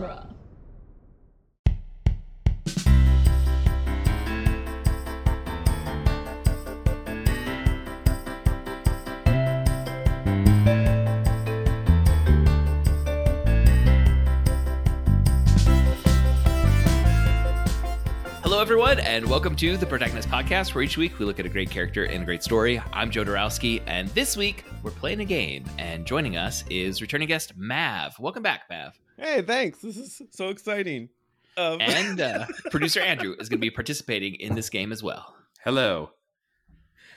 genre. Everyone, and welcome to the Protagonist Podcast, where each week we look at a great character and a great story. I'm Joe Dorowski, and this week we're playing a game. And joining us is returning guest Mav. Welcome back, Mav. Hey, thanks. This is so exciting. Um, And uh, producer Andrew is going to be participating in this game as well. Hello.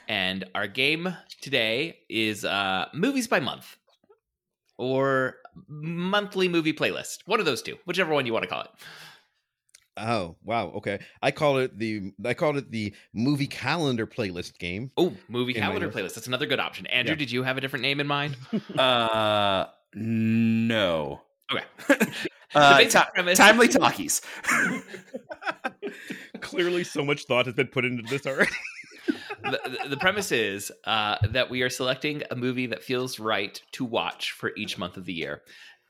And our game today is uh, movies by month or monthly movie playlist. One of those two, whichever one you want to call it. Oh wow, okay. I call it the I called it the movie calendar playlist game. Oh, movie calendar playlist. That's another good option. Andrew, Yeah. did you have a different name in mind? Uh, no. Okay. Uh, basic ti- premise- timely talkies. Clearly, so much thought has been put into this already. the, the- the premise is uh, that we are selecting a movie that feels right to watch for each month of the year.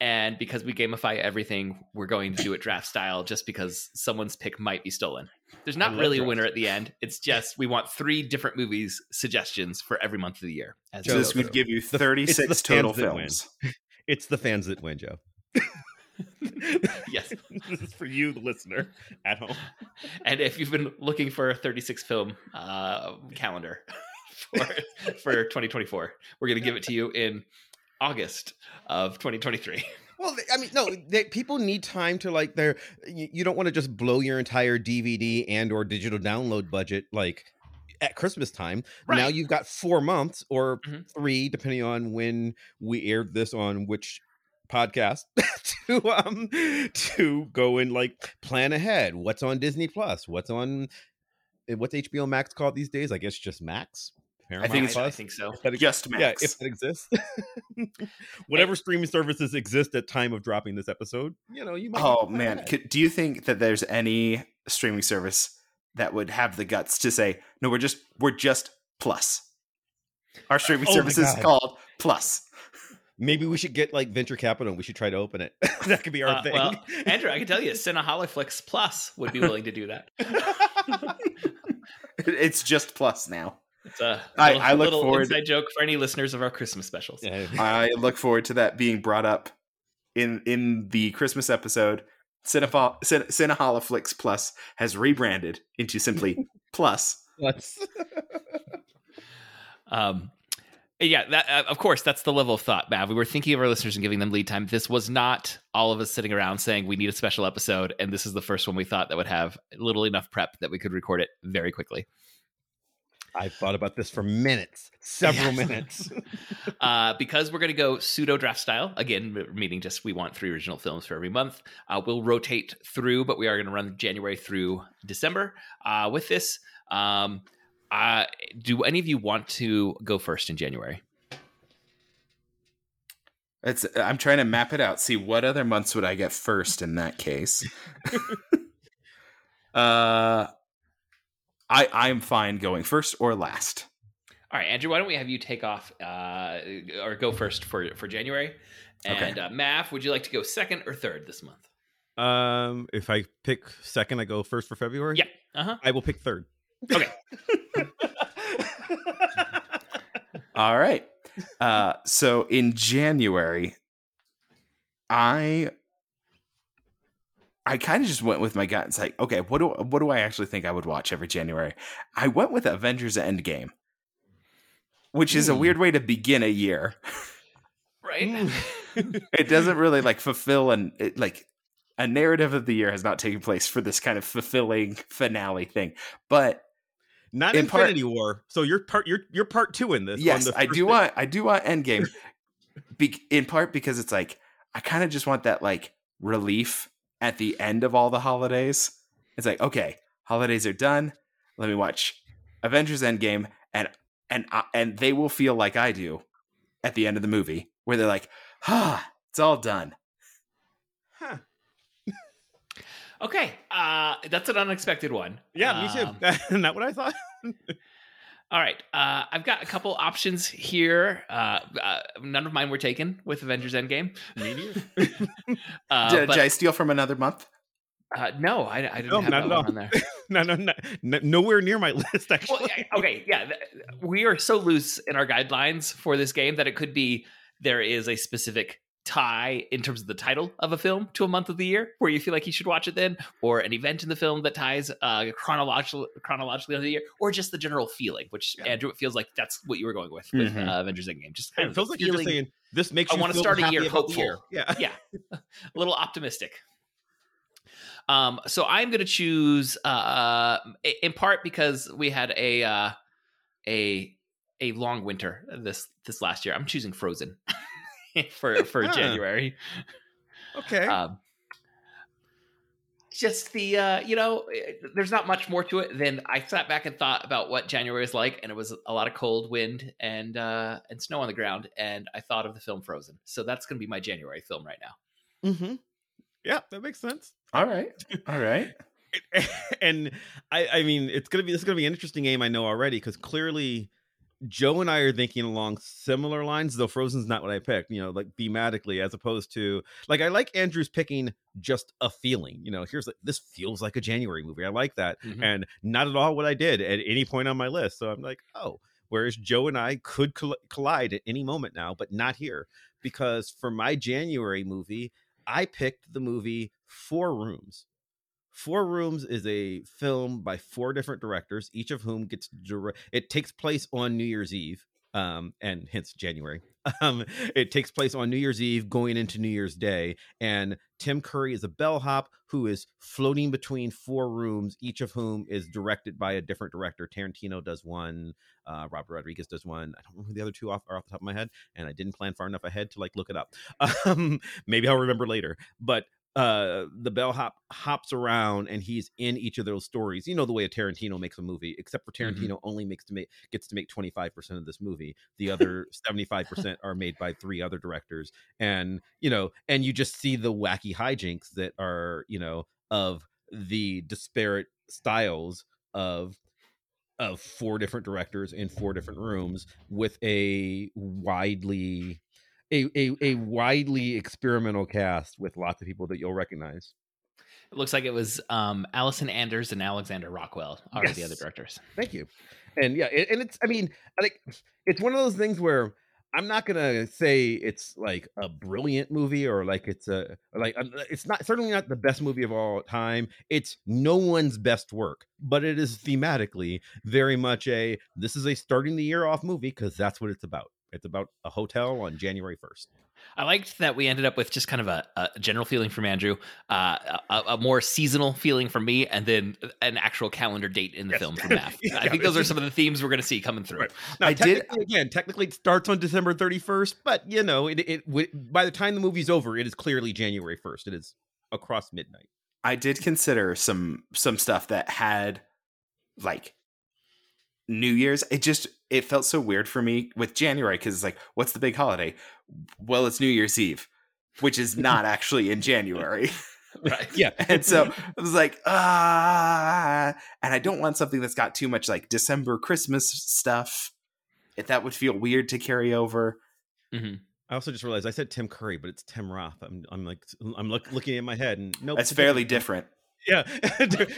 And because we gamify everything, we're going to do it draft style just because someone's pick might be stolen. There's not love really a winner at the end. It's just we want three different movies suggestions for every month of the year. As So this would give you the- the 36 total films. It's the fans that win, Joe. Yes. this is for you, the listener at home. And if you've been looking for a 36 film uh, calendar for, for 2024, we're going to give it to you in August of 2023. Well, I mean, no, they, people need time to like. Their you, you don't want to just blow your entire DVD and or digital download budget like at Christmas time. Now you've got four months or Mhm. three, depending on when we aired this on which podcast to um to go and like plan ahead. What's on Disney Plus? What's on eh, what's HBO Max called these days? I guess just Max. Paramount think I, it's- I think so. That Just yeah, Max. if it exists. Whatever streaming services exist at time of dropping this episode, you know, you might. oh man. Could, do you think that there's any streaming service that would have the guts to say, "No, we're just we're just Plus." Our streaming Oh service is called Plus. Maybe we should get like venture capital. and We should try to open it. that could be our Uh, thing. well, Andrew, I can tell you, Cineholiflix Plus would be willing to do that. It's just Plus now. It's a I- little, I look little forward- inside joke for any listeners of our Christmas specials. Yeah. I look forward to that being brought up in in the Christmas episode. Cinepho- Cine- Cineholiflix Plus has rebranded into simply Plus. Let's. Um, yeah, that uh, of course that's the level of thought, Mav. We were thinking of our listeners and giving them lead time. This was not all of us sitting around saying we need a special episode, and this is the first one we thought that would have little enough prep that we could record it very quickly. I've thought about this for minutes, several Yes. minutes. uh, because we're going to go pseudo draft style again, meaning just we want three original films for every month. Uh, we'll rotate through, but we are going to run January through December uh, with this. Um, uh, do any of you want to go first in January? It's I'm trying to map it out. See what other months would I get first in that case. uh, I I'm fine going first or last. All right, Andrew, why don't we have you take off uh, or go first for for January? Okay. And uh, Mav, would you like to go second or third this month? um, if I pick second, I go first for February. Yeah. Uh huh. I will pick third. Okay. All right. Uh, so in January, I I kind of just went with my gut. It's like, okay, what do what do I actually think I would watch every January? I went with Avengers Endgame, which is a Hmm. weird way to begin a year. Right. it doesn't really like fulfill and it, like a narrative of the year has not taken place for this kind of fulfilling finale thing. But Not In part- Infinity War. So you're part. You're you're part two in this. on yes, the I do bit. want I do want Endgame, be, in part because it's like I kind of just want that like relief at the end of all the holidays. It's like okay, holidays are done. Let me watch Avengers Endgame, and and I, and they will feel like I do at the end of the movie, where they're like, ah, it's all done. Huh. Okay. Uh, that's an unexpected one. Yeah, me Um, too. Not what I thought. All right, uh, I've got a couple options here. Uh, uh, none of mine were taken with Avengers Endgame. Me neither. Uh, did, but, did I steal from another month? uh, no, I, I didn't No, have not that at one all. on there. no, no, no, no, nowhere near my list. Actually, well, okay, yeah, th- we are so loose in our guidelines for this game that it could be there is a specific tie in terms of the title of a film to a month of the year where you feel like you should watch it then, or an event in the film that ties uh, chronological chronologically of the year, or just the general feeling. Which Yeah. Andrew, it feels like that's what you were going with with Mhm. uh, Avengers Endgame. Just kind it of feels the like you're just feeling- saying this makes I you wanna start a year about the year. hopeful. Yeah, yeah a little optimistic um so i'm gonna choose uh in part because we had a uh a a long winter this this last year i'm choosing frozen for for january okay. um just the uh you know eh, there's not much more to it than i sat back and thought about what january is like and it was a lot of cold wind and uh and snow on the ground and i thought of the film frozen so that's gonna be my january film right now mm-hmm. Yeah, that makes sense. All right. All right. and I, I mean, it's gonna be this is gonna be an interesting game. I know already because clearly Joe and I are thinking along similar lines. Though Frozen's not what I picked. You know, like thematically, as opposed to like I like Andrew's picking just a feeling. You know, here's like, this feels like a January movie. I like that, Mhm. and not at all what I did at any point on my list. So I'm like, oh. Whereas Joe and I could coll- collide at any moment now, but not here because for my January movie, I picked the movie Four Rooms. Four Rooms is a film by four different directors, each of whom gets direct. It takes place on New Year's Eve, um, and hence January. Um, it takes place on New Year's Eve, going into New Year's Day, and Tim Curry is a bellhop who is floating between four rooms, each of whom is directed by a different director. Tarantino does one, uh, Robert Rodriguez does one. I don't remember the other two off, are off the top of my head, and I didn't plan far enough ahead to like look it up. Um, maybe I'll remember later, but uh the bellhop hops around and he's in each of those stories. You know the way a tarantino makes a movie except for Mhm. tarantino only makes to make gets to make 25% of this movie. The other 75% are made by three other directors. And you know and you just see the wacky hijinks that are you know of the disparate styles of of four different directors in four different rooms with a widely a, a, a widely experimental cast with lots of people that you'll recognize. It looks like it was um, Allison Anders and Alexander Rockwell are the other directors. Thank you. And yeah, it, and it's I mean, I think it's one of those things where I'm not gonna say it's like a brilliant movie or like it's a like it's not certainly not the best movie of all time. It's no one's best work, but it is thematically very much a this is a starting the year off movie because that's what it's about. It's about a hotel on January first. I liked that we ended up with just kind of a, a general feeling from Andrew, uh, a, a more seasonal feeling from me, and then an actual calendar date in the Yes. film from Mav. Yeah, I think those are some of the themes we're going to see coming through. Right. Now, I did- again, technically it starts on December 31st, but you know, it, it, wi- by the time the movie's over, it is clearly January 1st. It is across midnight. I did consider some some stuff that had like New Year's. It just it felt so weird for me with January because it's like, what's the big holiday? Well, it's New Year's Eve, which is not actually in January. Right. Yeah. and so I was like, ah, and I don't want something that's got too much like December Christmas stuff. If that would feel weird to carry over. hmm I also just realized I said Tim Curry, but it's Tim Roth. I'm, I'm like, I'm look, looking in my head, and nope, That's it's fairly different- different. Yeah,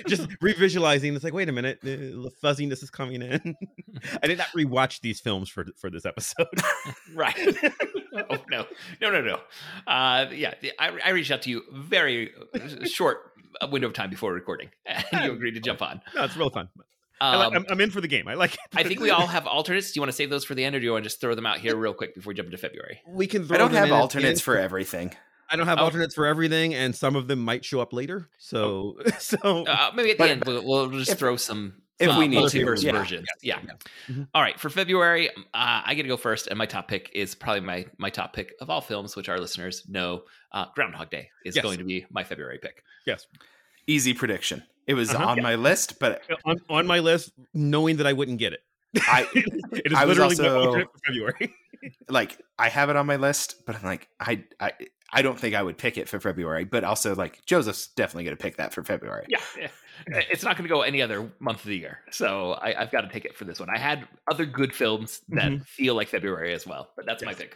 just revisualizing. It's like, wait a minute, uh, the fuzziness is coming in. I did not rewatch these films for for this episode. Right. oh, no, no, no, no. Uh, yeah, I, I reached out to you very uh, short window of time before recording, and you agreed to jump on. no, it's real fun. I like, Um, I'm, I'm in for the game. I like. It. I think we all have alternates. Do you want to save those for the end, or do you want to just throw them out here real quick before we jump into February? we can. I don't them have in alternates end. for everything. I don't have Oh. alternates for everything, and some of them might show up later. So, so Uh, maybe at the end we'll, we'll just if- throw some if some we need to, multiverse yeah. versions. Yeah. Mhm. All right, for February, uh, I get to go first, and my top pick is probably my my top pick of all films, which our listeners know. Uh, Groundhog Day is Yes. going to be my February pick. yes, Easy prediction. It was Uh-huh. on my list, but on, on my list, knowing that I wouldn't get it. I it is I was literally my also- alternate for February. like I have it on my list, but I'm like I I I don't think I would pick it for February, but also like Joseph's definitely going to pick that for February. Yeah, yeah. it's not going to go any other month of the year, so I, have got to take it for this one. I had other good films that Mhm. feel like February as well, but that's my pick.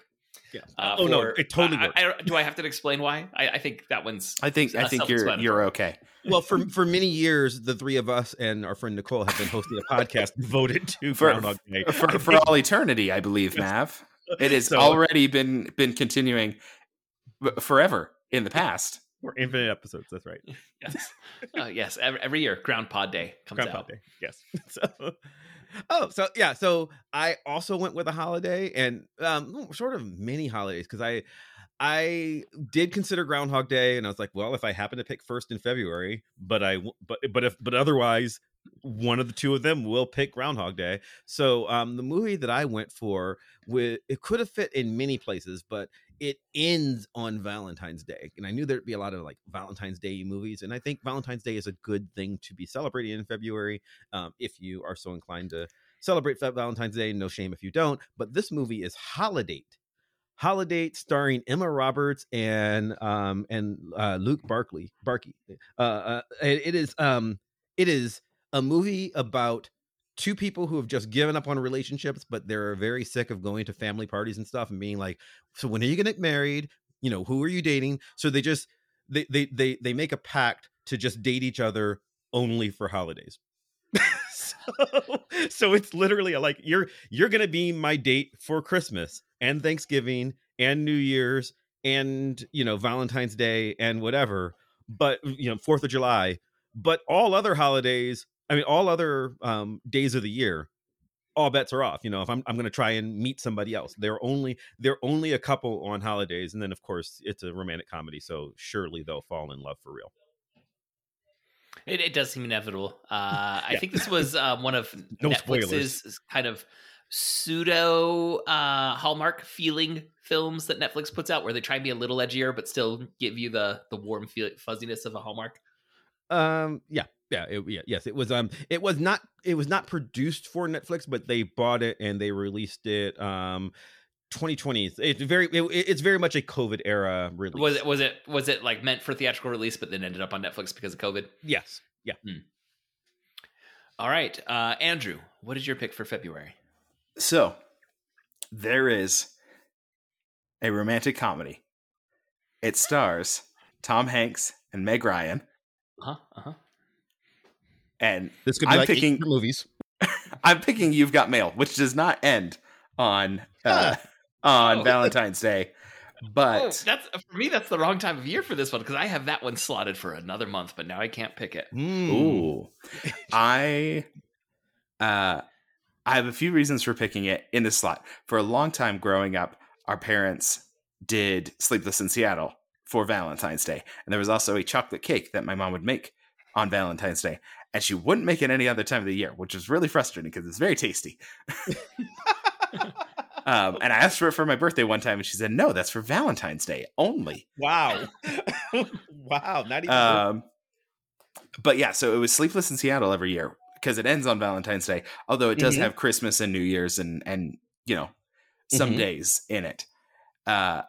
Yeah. Uh, Oh, no, it totally I- works. I- do I have to explain why? I, I think that one's I think I Uh, think you're you're okay. well, for for many years, the three of us and our friend Nicole have been hosting a podcast devoted to For- Groundhog Day. for, for all eternity, I believe, Mav. It has So- already been been continuing b- forever in the past. We're infinite episodes. That's right. yes, uh, yes. Every, every year, Ground Pod Day comes Groundhog out. Day. Yes. So, oh, so yeah. So I also went with a holiday and um, sort of mini holidays because I I did consider Groundhog Day, and I was like, well, if I happen to pick first in February, but I but but if but otherwise, one of the two of them will pick Groundhog Day. So um, the movie that I went for, with it could have fit in many places, but it ends on Valentine's Day, and I knew there'd be a lot of like Valentine's Day movies, and I think Valentine's Day is a good thing to be celebrating in February, um, if you are so inclined to celebrate Valentine's Day. No shame if you don't, but this movie is Holidate. Holidate starring Emma Roberts and um and uh Luke Barkley Barkey. Uh, uh it, it is um it is a movie about two people who have just given up on relationships but they're very sick of going to family parties and stuff and being like so when are you to get married? You know who are you dating? So they just they they they they make a pact to just date each other only for holidays. So, so it's literally like you're you're gonna be my date for christmas and thanksgiving and new year's and you know valentine's day and whatever but you know fourth of july but all other holidays i mean all other um days of the year all bets are off you know if i'm, I'm gonna try and meet somebody else they're only they're only a couple on holidays and then of course it's a romantic comedy so surely they'll fall in love for real It, it does seem inevitable. Uh, I think this was um, one of No Netflix's kind of pseudo uh, Hallmark feeling films that Netflix puts out, where they try and be a little edgier but still give you the the warm feel, fuzziness of a Hallmark. Um. Yeah. Yeah. It, yeah. Yes. It was. Um. It was not. It was not produced for Netflix, but they bought it and they released it. Um. 2020. It's very. It, it's very much a COVID era release. Was it was it was it like meant for theatrical release, but then ended up on Netflix because of COVID? Yes. Yeah. All right, uh, Andrew, what is your pick for February? So there is a romantic comedy. It stars Tom Hanks and Meg Ryan, Uh huh. Uh huh. And This could be I'm like picking- movies. I'm picking "You've Got Mail," which does not end on uh, on Oh. Valentine's Day, but Oh, that's for me. That's the wrong time of year for this one because I have that one slotted for another month, but now I can't pick it. Mm. Ooh. I uh I have a few reasons for picking it in this slot. For a long time growing up, our parents did Sleepless in Seattle for Valentine's Day. And there was also a chocolate cake that my mom would make on Valentine's Day. And she wouldn't make it any other time of the year, which was really frustrating because it's very tasty. um, and I asked for it for my birthday one time, and she said, "No, that's for Valentine's Day only." Wow. wow. Not even. Um, but yeah, so it was Sleepless in Seattle every year because it ends on Valentine's Day. Although it does Mhm. have Christmas and New Year's and and you know some Mhm. days in it. Uh,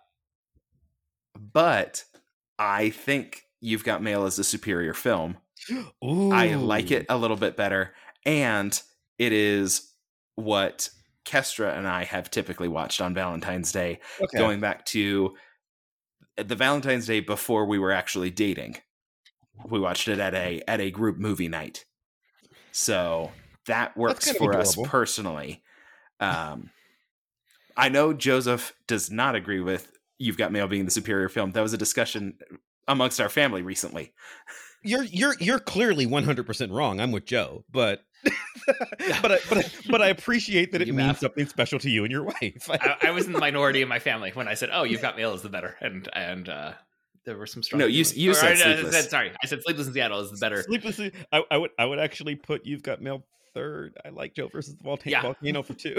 but I think You've Got Mail as a superior film. Ooh. I like it a little bit better, and it is what Kestra and I have typically watched on Valentine's Day Okay. going back to the Valentine's Day before we were actually dating. We watched it at a at a group movie night. So that works for us personally. Um I know Joseph does not agree with You've Got Mail being the superior film. That was a discussion amongst our family recently. You're you're you're clearly 100% wrong. I'm with Joe, but but I, but I, but I appreciate that it You means math. something special to you and your wife. I, I was in the minority in my family when I said, "Oh, you've got mail is the better," and and uh, there were some strong. No, you- you Or, said I- I said- sorry, I said sleepless in Seattle is the better. Sleepless. I, I would I would actually put you've got mail third. I like Joe versus the volcano, Yeah. volcano for two.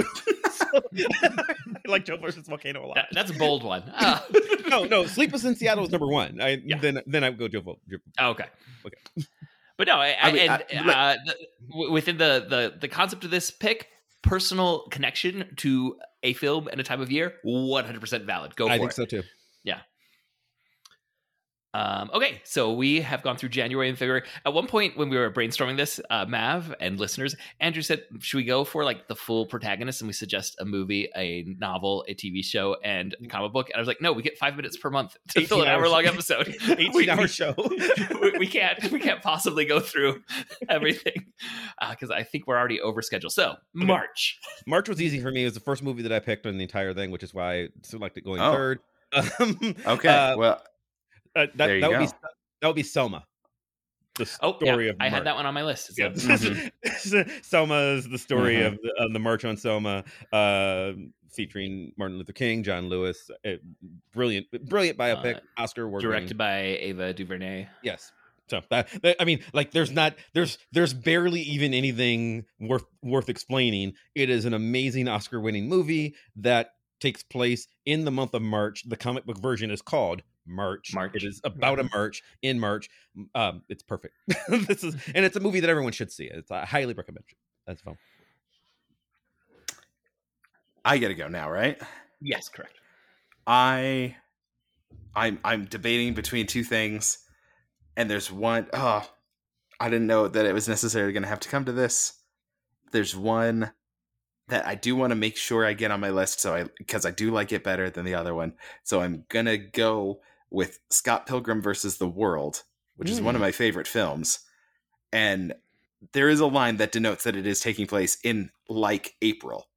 So, I like Joe versus volcano a lot. That, that's a bold one. Uh, no, no, Sleepless in Seattle is number one. I Yeah. then then I would go Joe. Vol- Joe- oh, okay. Okay. But no, I, I mean, and I- like- uh, the, within the, the the concept of this pick, personal connection to a film and a time of year, one hundred percent valid. Go for I think it. so too. Um, okay, so we have gone through January and February. At one point, when we were brainstorming this, uh, Mav and listeners, Andrew said, "Should we go for like the full protagonist?" And we suggest a movie, a novel, a TV show, and a comic book. And I was like, "No, we get five minutes per month to fill an hour-long episode. Eighteen We- hour show. we, we can't we can't possibly go through everything because I think we're already over schedule. So March. March was easy for me. It was the first movie that I picked on the entire thing, which is why I selected going Oh. third. Um, Okay. uh, well, uh, that, There you that would be that would be Selma. The Oh, story yeah, of I had that one on my list. Yeah. Mhm. Selma is the story Mhm. of the, of the March on Selma, uh, featuring Martin Luther King, John Lewis. Uh, brilliant, brilliant biopic, Uh, Oscar award Directed by Ava DuVernay. Yes. So that, that- I mean, like, there's not there's there's barely even anything worth worth explaining. It is an amazing Oscar winning movie that takes place in the month of March. The comic book version is called March. March. It is about a March in March. Um, it's perfect. this is and it's a movie that everyone should see. It's I highly recommend. it. That's fun. I gotta go now, right? Yes, correct. I, I'm I'm debating between two things, and there's one oh, I didn't know that it was necessarily going to have to come to this. There's one that I do want to make sure I get on my list, so I because I do like it better than the other one. So I'm gonna go with Scott Pilgrim versus the World, which is one of my favorite films, and there is a line that denotes that it is taking place in like April.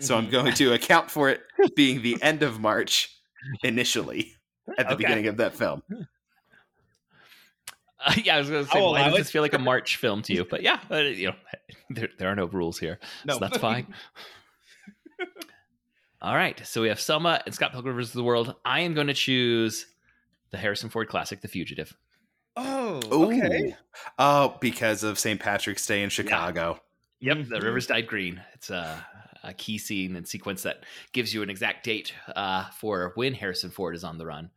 So I'm going to account for it being the end of March initially at the Okay. beginning of that film. Uh, yeah, I was going to say, I'll why does it. this feel like a March film to you? But yeah, uh, you know, there, there are no rules here, so that's fine. All right, so we have Selma and Scott Pilgrim versus the World. I am going to choose the Harrison Ford classic, The Fugitive. Oh, Ooh. okay. Oh, because of St. Patrick's Day in Chicago. Yep, the Mhm. rivers dyed green. It's a, a key scene and sequence that gives you an exact date uh, for when Harrison Ford is on the run,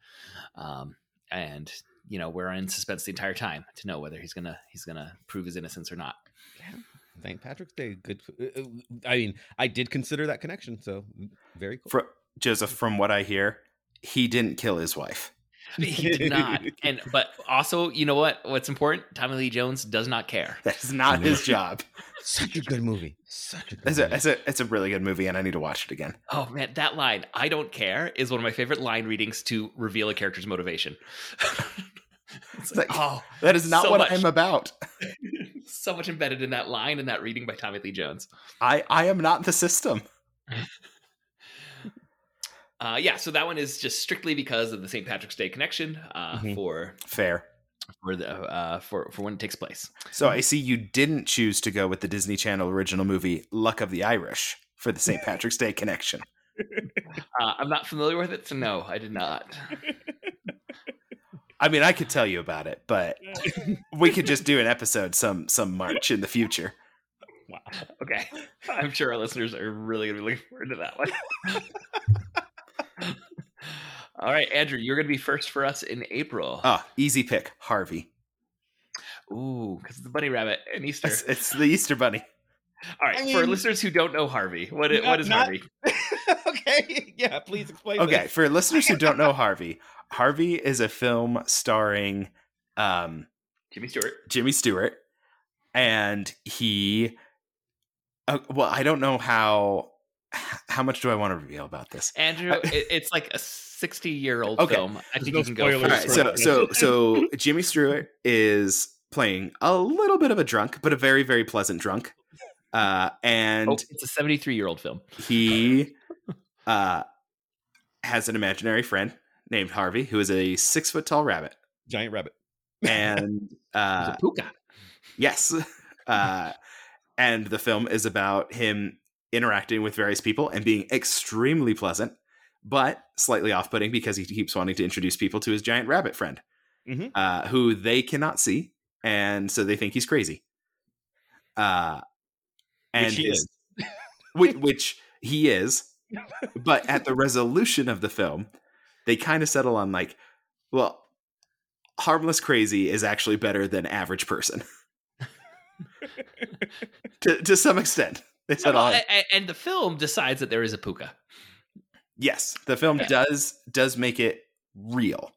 um, and you know we're in suspense the entire time to know whether he's gonna he's gonna prove his innocence or not. St. Patrick's Day. Good. uh, uh, I mean, I did consider that connection. So very cool. Fro- Joseph, from what I hear, he didn't kill his wife. He did not, and but also you know what? What's important? Tommy Lee Jones does not care. That is not his job. Such a good movie. Such a good It's a, movie. it's, a, it's a really good movie, and I need to watch it again. Oh man, that line "I don't care" is one of my favorite line readings to reveal a character's motivation. it's like, like- oh, That is not So what much. I'm about. so much embedded in that line and that reading by Tommy Lee Jones. I, I am not the system. Uh, yeah, so that one is just strictly because of the St. Patrick's Day connection uh, Mhm. for Fair. for the uh, for for when it takes place. So I see you didn't choose to go with the Disney Channel original movie Luck of the Irish for the St. Patrick's Day connection. Uh, I'm not familiar with it, so no, I did not. I mean, I could tell you about it, but we could just do an episode some some March in the future. wow. Okay, I'm sure our listeners are really gonna be looking forward to that one. All right, Andrew, you're going to be first for us in April. Ah, easy pick, Harvey. Ooh, because it's the bunny rabbit and Easter. It's, it's the Easter Bunny. All right, I for listeners who don't know Harvey, what Not- what is not- Harvey? okay. Yeah. Please explain. Okay, this. for listeners who don't know Harvey, Harvey is a film starring um, Jimmy Stewart. Jimmy Stewart, and he. Uh, well, I don't know how. How much do I want to reveal about this? Andrew, it's like a 60 year old Okay. film. I think no you can go spoilers All first. right, for so so so Jimmy Stewart is playing a little bit of a drunk, but a very very pleasant drunk, uh, and Oh, it's a 73 year old film. he uh, has an imaginary friend named Harvey, who is a six foot tall rabbit, Giant rabbit. and It's uh, a pooka. yes, uh, and the film is about him interacting with various people and being extremely pleasant, but slightly off putting because he keeps wanting to introduce people to his giant rabbit friend, Mhm. uh, who they cannot see, and so they think he's crazy. Uh, and Which he is. which, which he is, but at the resolution of the film, they kind of settle on like, well, harmless crazy is actually better than average person. to to some extent, they settle Well, on. a- a- and the film decides that there is a pooka. Yes, the film Yeah. does does make it real.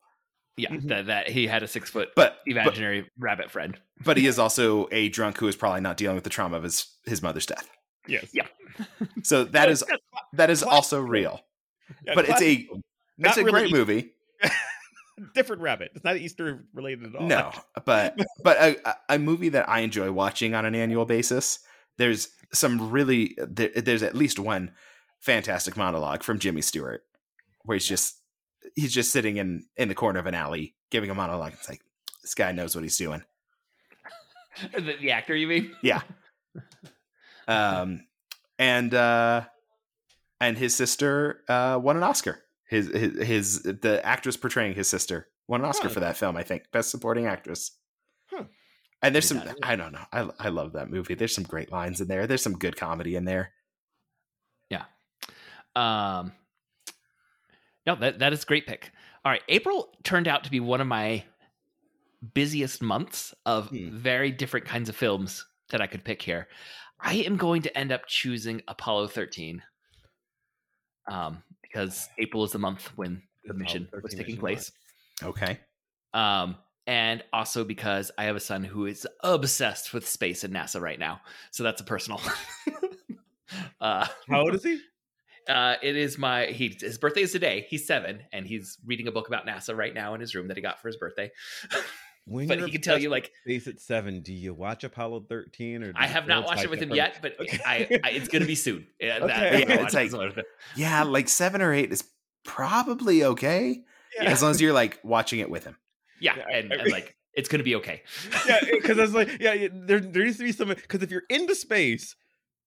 Yeah, Mhm. that, that he had a six foot But but, imaginary rabbit friend. but he is also a drunk who is probably not dealing with the trauma of his his mother's death. Yes. Yeah. So that is that is classic also real. yeah, But it's a film. it's a really great movie. different rabbit. It's not Easter related at all. No, but but a, a movie that I enjoy watching on an annual basis. There's some really there, there's at least one fantastic monologue from Jimmy Stewart where he's just he's just sitting in in the corner of an alley giving a monologue. It's like this guy knows what he's doing. The, the actor, you mean? Yeah. Um, and uh, and his sister uh won an Oscar. His his his the actress portraying his sister won an Oscar Huh. for that film. I think best supporting actress. And there's some. I don't know. I I love that movie. There's some great lines in there. There's some good comedy in there. Yeah. Um, no, that that is a great pick. All right, April turned out to be one of my busiest months of Hmm. very different kinds of films that I could pick here. I am going to end up choosing Apollo 13. Um, because April is the month when the Apollo mission was taking mission place. Okay. Um, and also because I have a son who is obsessed with space and NASA right now. So that's a personal. uh, How old is he? uh, it is my he his birthday is today. He's seven, and he's reading a book about NASA right now in his room that he got for his birthday. When but he can tell you like with space at seven. Do you watch Apollo thirteen or? I have not watched it with him yet, but Okay. I, I it's gonna be soon. Yeah, Okay. that- Yeah, it's like- Yeah, like seven or eight is probably okay Yeah. as long as you're like watching it with him. Yeah, Yeah, and, I and like it's gonna be okay. yeah, because I was like, yeah, there there needs to be some because if you're into space,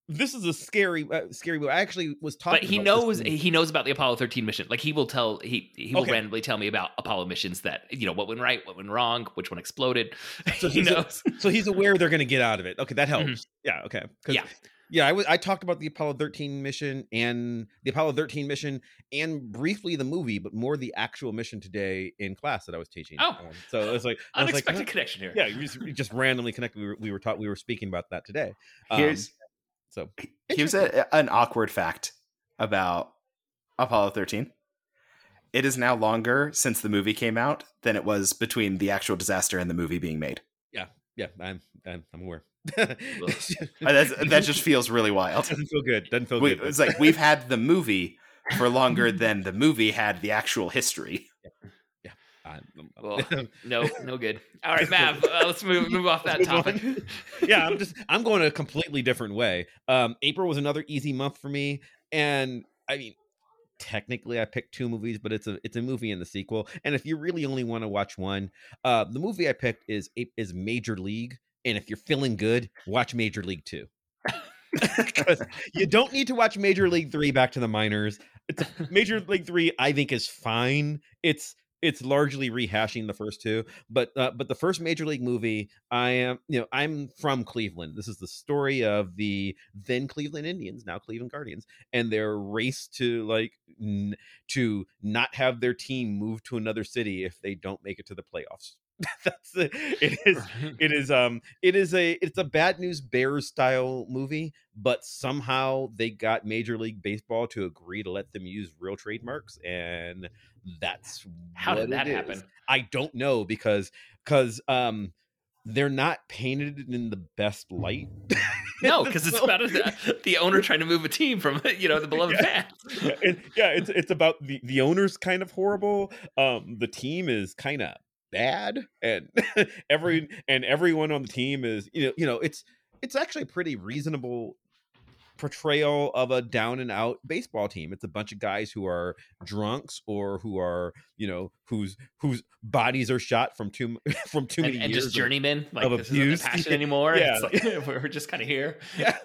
this is a scary, uh, scary movie. I actually was talking, but he about knows he knows about the Apollo 13 mission. Like he will tell he he will Okay. randomly tell me about Apollo missions that you know what went right, what went wrong, which one exploded. So he he's a- knows. so he's aware they're going to get out of it. Okay, that helps. Yeah, Okay. Yeah. Yeah. I was I talked about the Apollo 13 mission and the Apollo 13 mission and briefly the movie, but more the actual mission today in class that I was teaching. Oh. Um, so it was like I was like, Unexpected huh? connection here. yeah, we just, just randomly connected. We were we were taught we were speaking about that today. Um, Here's so here's a, an awkward fact about Apollo 13. It is now longer since the movie came out than it was between the actual disaster and the movie being made. yeah, I'm I'm, I'm aware. Uh, that's, that just feels really wild. doesn't feel good. Doesn't feel We, good. it's like we've had the movie for longer than the movie had the actual history. I'm- Well, No, no good. All right, Mav, uh, let's move move off that topic. yeah, I'm just I'm going a completely different way. Um, April was another easy month for me, and I mean, technically I picked two movies, but it's a it's a movie and the sequel. And if you really only want to watch one, uh, the movie I picked is is Major League, and if you're feeling good, watch Major League Two. Because you don't need to watch Major League Three Back to the Minors. It's Major League Three, I think, is fine. It's it's largely rehashing the first two, but uh, but the first Major League movie, I am you know I'm from Cleveland. This is the story of the then Cleveland Indians, now Cleveland Guardians, and their race to like n- to not have their team move to another city if they don't make it to the playoffs. That's it. It is it is um it is a it's a bad news bears style movie but somehow they got major league baseball to agree to let them use real trademarks and that's How did that happen? i don't know because because um they're not painted in the best light No, because it's about a, the owner trying to move a team from you know the beloved Yeah. fans. yeah, it- yeah, it's it's about the the owner's kind of horrible. Um, the team is kind of bad, and every and everyone on the team is you know you know it's it's actually a pretty reasonable portrayal of a down and out baseball team. It's a bunch of guys who are drunks or who are you know whose whose bodies are shot from too from too and, many and years just of- journeyman like of this isn't abuse. passion anymore. Yeah. It's like, we're just kind of here. yeah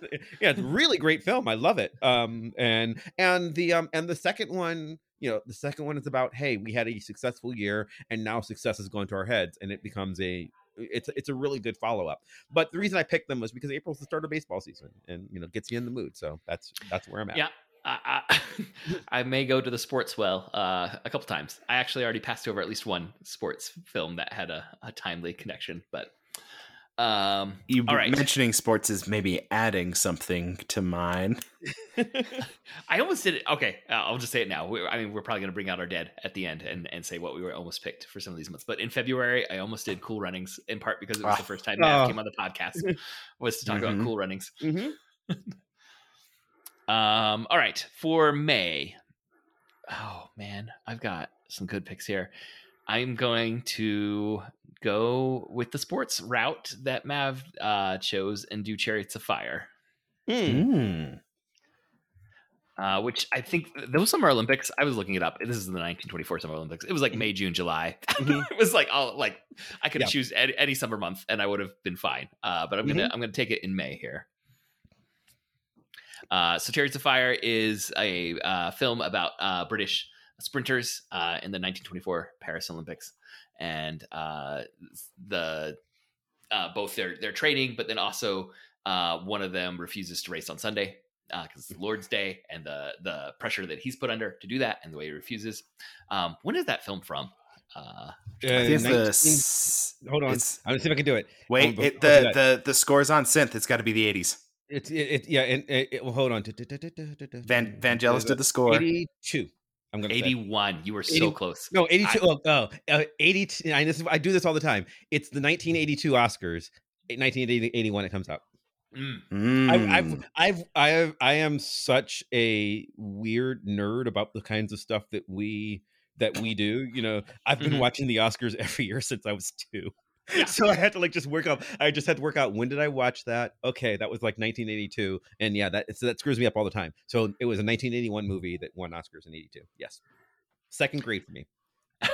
yeah it's a really great film i love it um and and the um and the second one you know the second one is about hey we had a successful year and now success has gone to our heads and it becomes a it's it's a really good follow-up but the reason i picked them was because april's the start of baseball season and you know gets you in the mood so that's that's where i'm at Yeah. I, I, I may go to the sports well uh, a couple times. I actually already passed over at least one sports film that had a, a timely connection, but Um, You all right. mentioning sports is maybe adding something to mine. I almost did it. Okay, uh, I'll just say it now. we I mean, we're probably going to bring out our dead at the end and, and say what we were almost picked for some of these months. But in February, I almost did Cool Runnings in part because it was Ah. the first time Matt Oh. came on the podcast was to talk Mhm. about Cool Runnings. hmm Um, all right, for May. Oh man, I've got some good picks here. I'm going to go with the sports route that Mav uh, chose and do Chariots of Fire. Mm. uh, which I think those Summer Olympics. I was looking it up. This is the 1924 Summer Olympics. It was like May, June, July. Mhm. it was like all like I could Yeah. choose any, any summer month and I would have been fine. Uh, but I'm gonna I'm gonna take it in May here. Uh, so Chariots of Fire is a uh, film about uh, British sprinters uh, in the 1924 Paris Olympics, and uh, the uh, both their their training, but then also uh, one of them refuses to race on Sunday because it's Lord's Day and the the pressure that he's put under to do that and the way he refuses. Um, when is that film from? Uh, I think it's the 19 s- hold on. it's- I'm gonna see if I can do it. wait, Hold on, it, before I do the, the the scores on synth. It's got to be the eighties. It's it, it yeah, and it, it, well, hold on. Van Vangelis did the score. Eighty-two. I'm gonna say. 81. You were so close. No, 82. I- oh, oh, uh, 82. I, this, I do this all the time. It's the 1982 Oscars. 1981 it comes out. Mm. I've, Mm. I've, I've, I, I am such a weird nerd about the kinds of stuff that we that we do. You know, I've been Mhm. watching the Oscars every year since I was two. Yeah. So I had to like just work out. I just had to work out when did I watch that? Okay, that was like 1982, and yeah, that so that screws me up all the time. So it was a 1981 movie that won Oscars in '82. Yes, second grade for me.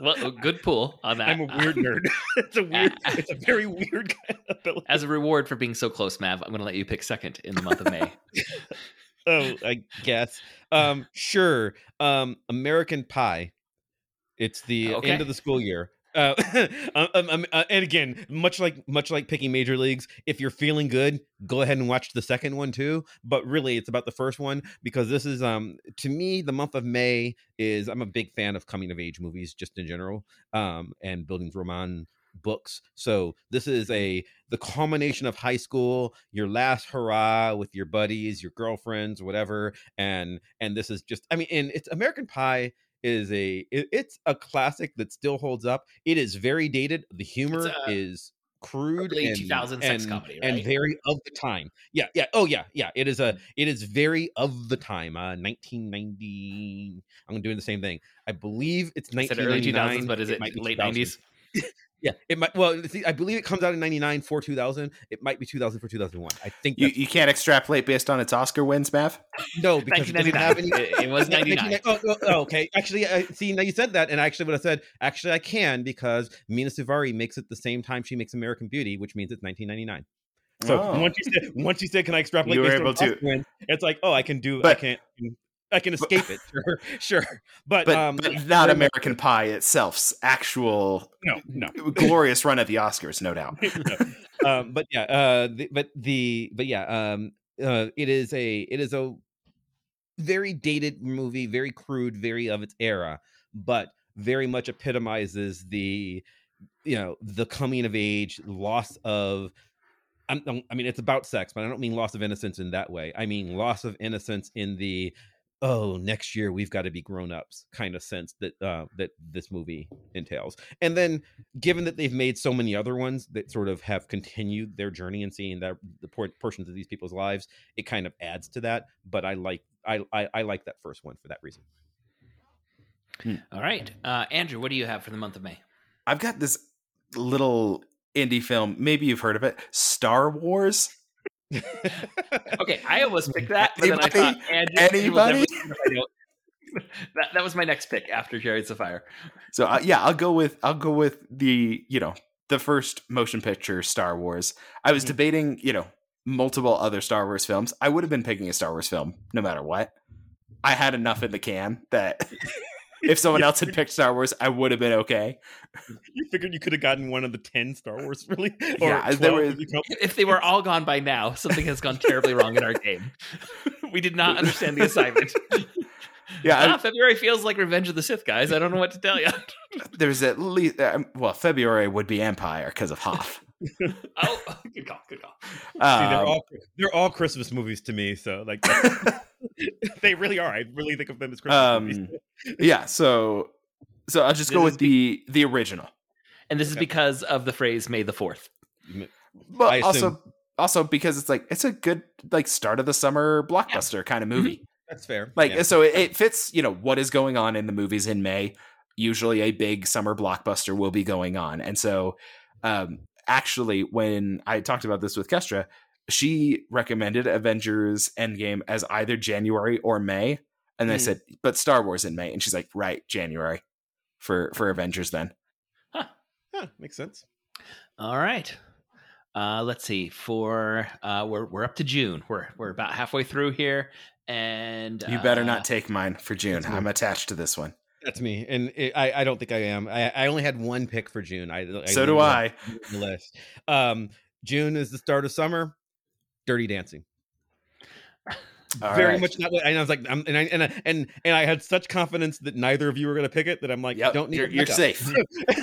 Well, good pull on that. I'm a weird nerd. it's a weird. It's a very weird kind of ability. As a reward for being so close, Mav, I'm going to let you pick second in the month of May. oh, I guess. Um, sure. Um, American Pie. It's the Okay. end of the school year. Uh, um, um, um, uh, and again, much like much like picking major leagues, if you're feeling good, go ahead and watch the second one too. But really, it's about the first one because this is um to me the month of May is I'm a big fan of coming of age movies just in general, um, and Bildungsroman books. So this is a the culmination of high school, your last hurrah with your buddies, your girlfriends, whatever, and and this is just I mean, and it's American Pie is a it- it's a classic that still holds up. It is very dated. The humor a is crude and 2000 sex and- comedy, and very of the time. Yeah, yeah. Oh yeah, yeah. It is a it is very of the time. Uh 1990 I'm doing the same thing. I believe it's I said early 1999. 2000s, but is it, be late 2000. 90s? Yeah, it might. Well, see, I believe it comes out in '99 for 2000. It might be 2000 for 2001. I think You, you can't extrapolate based on its Oscar wins, Mav. no because it doesn't have any. It, it was 99. Oh, oh, okay. Actually, I see now you said that, and I actually would have said actually I can because Mena Suvari makes it the same time she makes American Beauty, which means it's 1999. So Oh. once you said once you said can I extrapolate? You were based on able to- Oscar wins, It's like oh I can do I But- can mm, I can but- escape it. Sure, sure. But, But, um, but not American Pie itself's actual No, no. glorious run at the Oscars, no doubt. um, but yeah, uh, the, but the but yeah, um, uh, it is a it is a very dated movie, very crude, very of its era, but very much epitomizes the you know the coming of age, loss of. I mean, it's about sex, but I don't mean loss of innocence in that way. I mean loss of innocence in the oh next year we've got to be grown ups kind of sense that uh, that this movie entails. And then given that they've made so many other ones that sort of have continued their journey and seeing that the portions of these people's lives, it kind of adds to that. But I like I I, I like that first one for that reason. All right. Uh, Andrew, what do you have for the month of May? I've got this little indie film. Maybe you've heard of it. Star Wars. Okay, I almost picked that, but then I thought Andrew Anybody? if I don't- that, that was my next pick after Chariots of Fire. So uh, yeah, I'll go with I'll go with the you know the first motion picture Star Wars. I was Mhm. debating you know multiple other Star Wars films. I would have been picking a Star Wars film no matter what. I had enough in the can that if someone else had picked Star Wars, I would have been okay. you figured you could have gotten one of the ten Star Wars, really? Yeah, there were- If they were all gone by now, something has gone terribly wrong in our game. We did not understand the assignment. Yeah, Ah, February feels like Revenge of the Sith, guys. I don't know what to tell you. there's at least um, well February would be Empire because of Hoth. Oh, good call. Good call. See, they're Um, all they're all Christmas movies to me. So like, they really are. I really think of them as Christmas movies. um, yeah. So, so I'll just go with is the the original. And this is because of the phrase "May the 4th. But I also, also because it's like it's a good like start of the summer blockbuster kind of movie. That's fair. Like Yeah. so, it, it fits. You know what is going on in the movies in May. Usually, a big summer blockbuster will be going on, and so um, actually, when I talked about this with Kestra, she recommended Avengers Endgame as either January or May, and I Hmm. said, "But Star Wars in May," and she's like, "Right, January for for Avengers then." Huh, makes sense. All right. Uh, let's see. For uh, we're we're up to June. We're we're about halfway through here, and You better uh, not take mine for June. I'm attached to this one. That's me, and it, I I don't think I am. I I only had one pick for June. I, I so do I. the list. Um, June is the start of summer. Dirty Dancing. All Very right. much not. And I was like, I'm, and I and I, and and I had such confidence that neither of you were going to pick it that I'm like, Yep, don't need. you're- you're safe.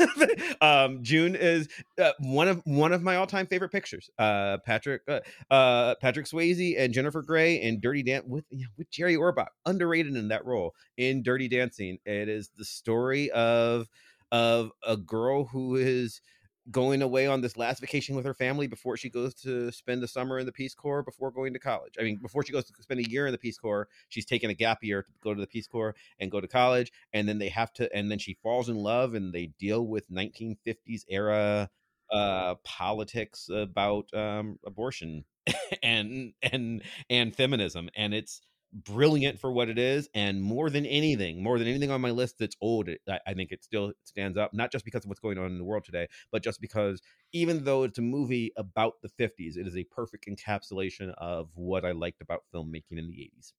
um, June is uh, one of one of my all time favorite pictures. Uh, Patrick uh, uh, Patrick Swayze and Jennifer Grey in Dirty Dance with you know, with Jerry Orbach, underrated in that role in Dirty Dancing. It is the story of of a girl who is going away on this last vacation with her family before she goes to spend the summer in the Peace Corps before going to college. I mean, before she goes to spend a year in the Peace Corps, she's taking a gap year to go to the Peace Corps and go to college. And then they have to, and then she falls in love and they deal with 1950s era uh politics about um abortion and and and feminism and it's brilliant for what it is and more than anything more than anything on my list that's old it, I, I think it still stands up not just because of what's going on in the world today but just because even though it's a movie about the 50s it is a perfect encapsulation of what i liked about filmmaking in the 80s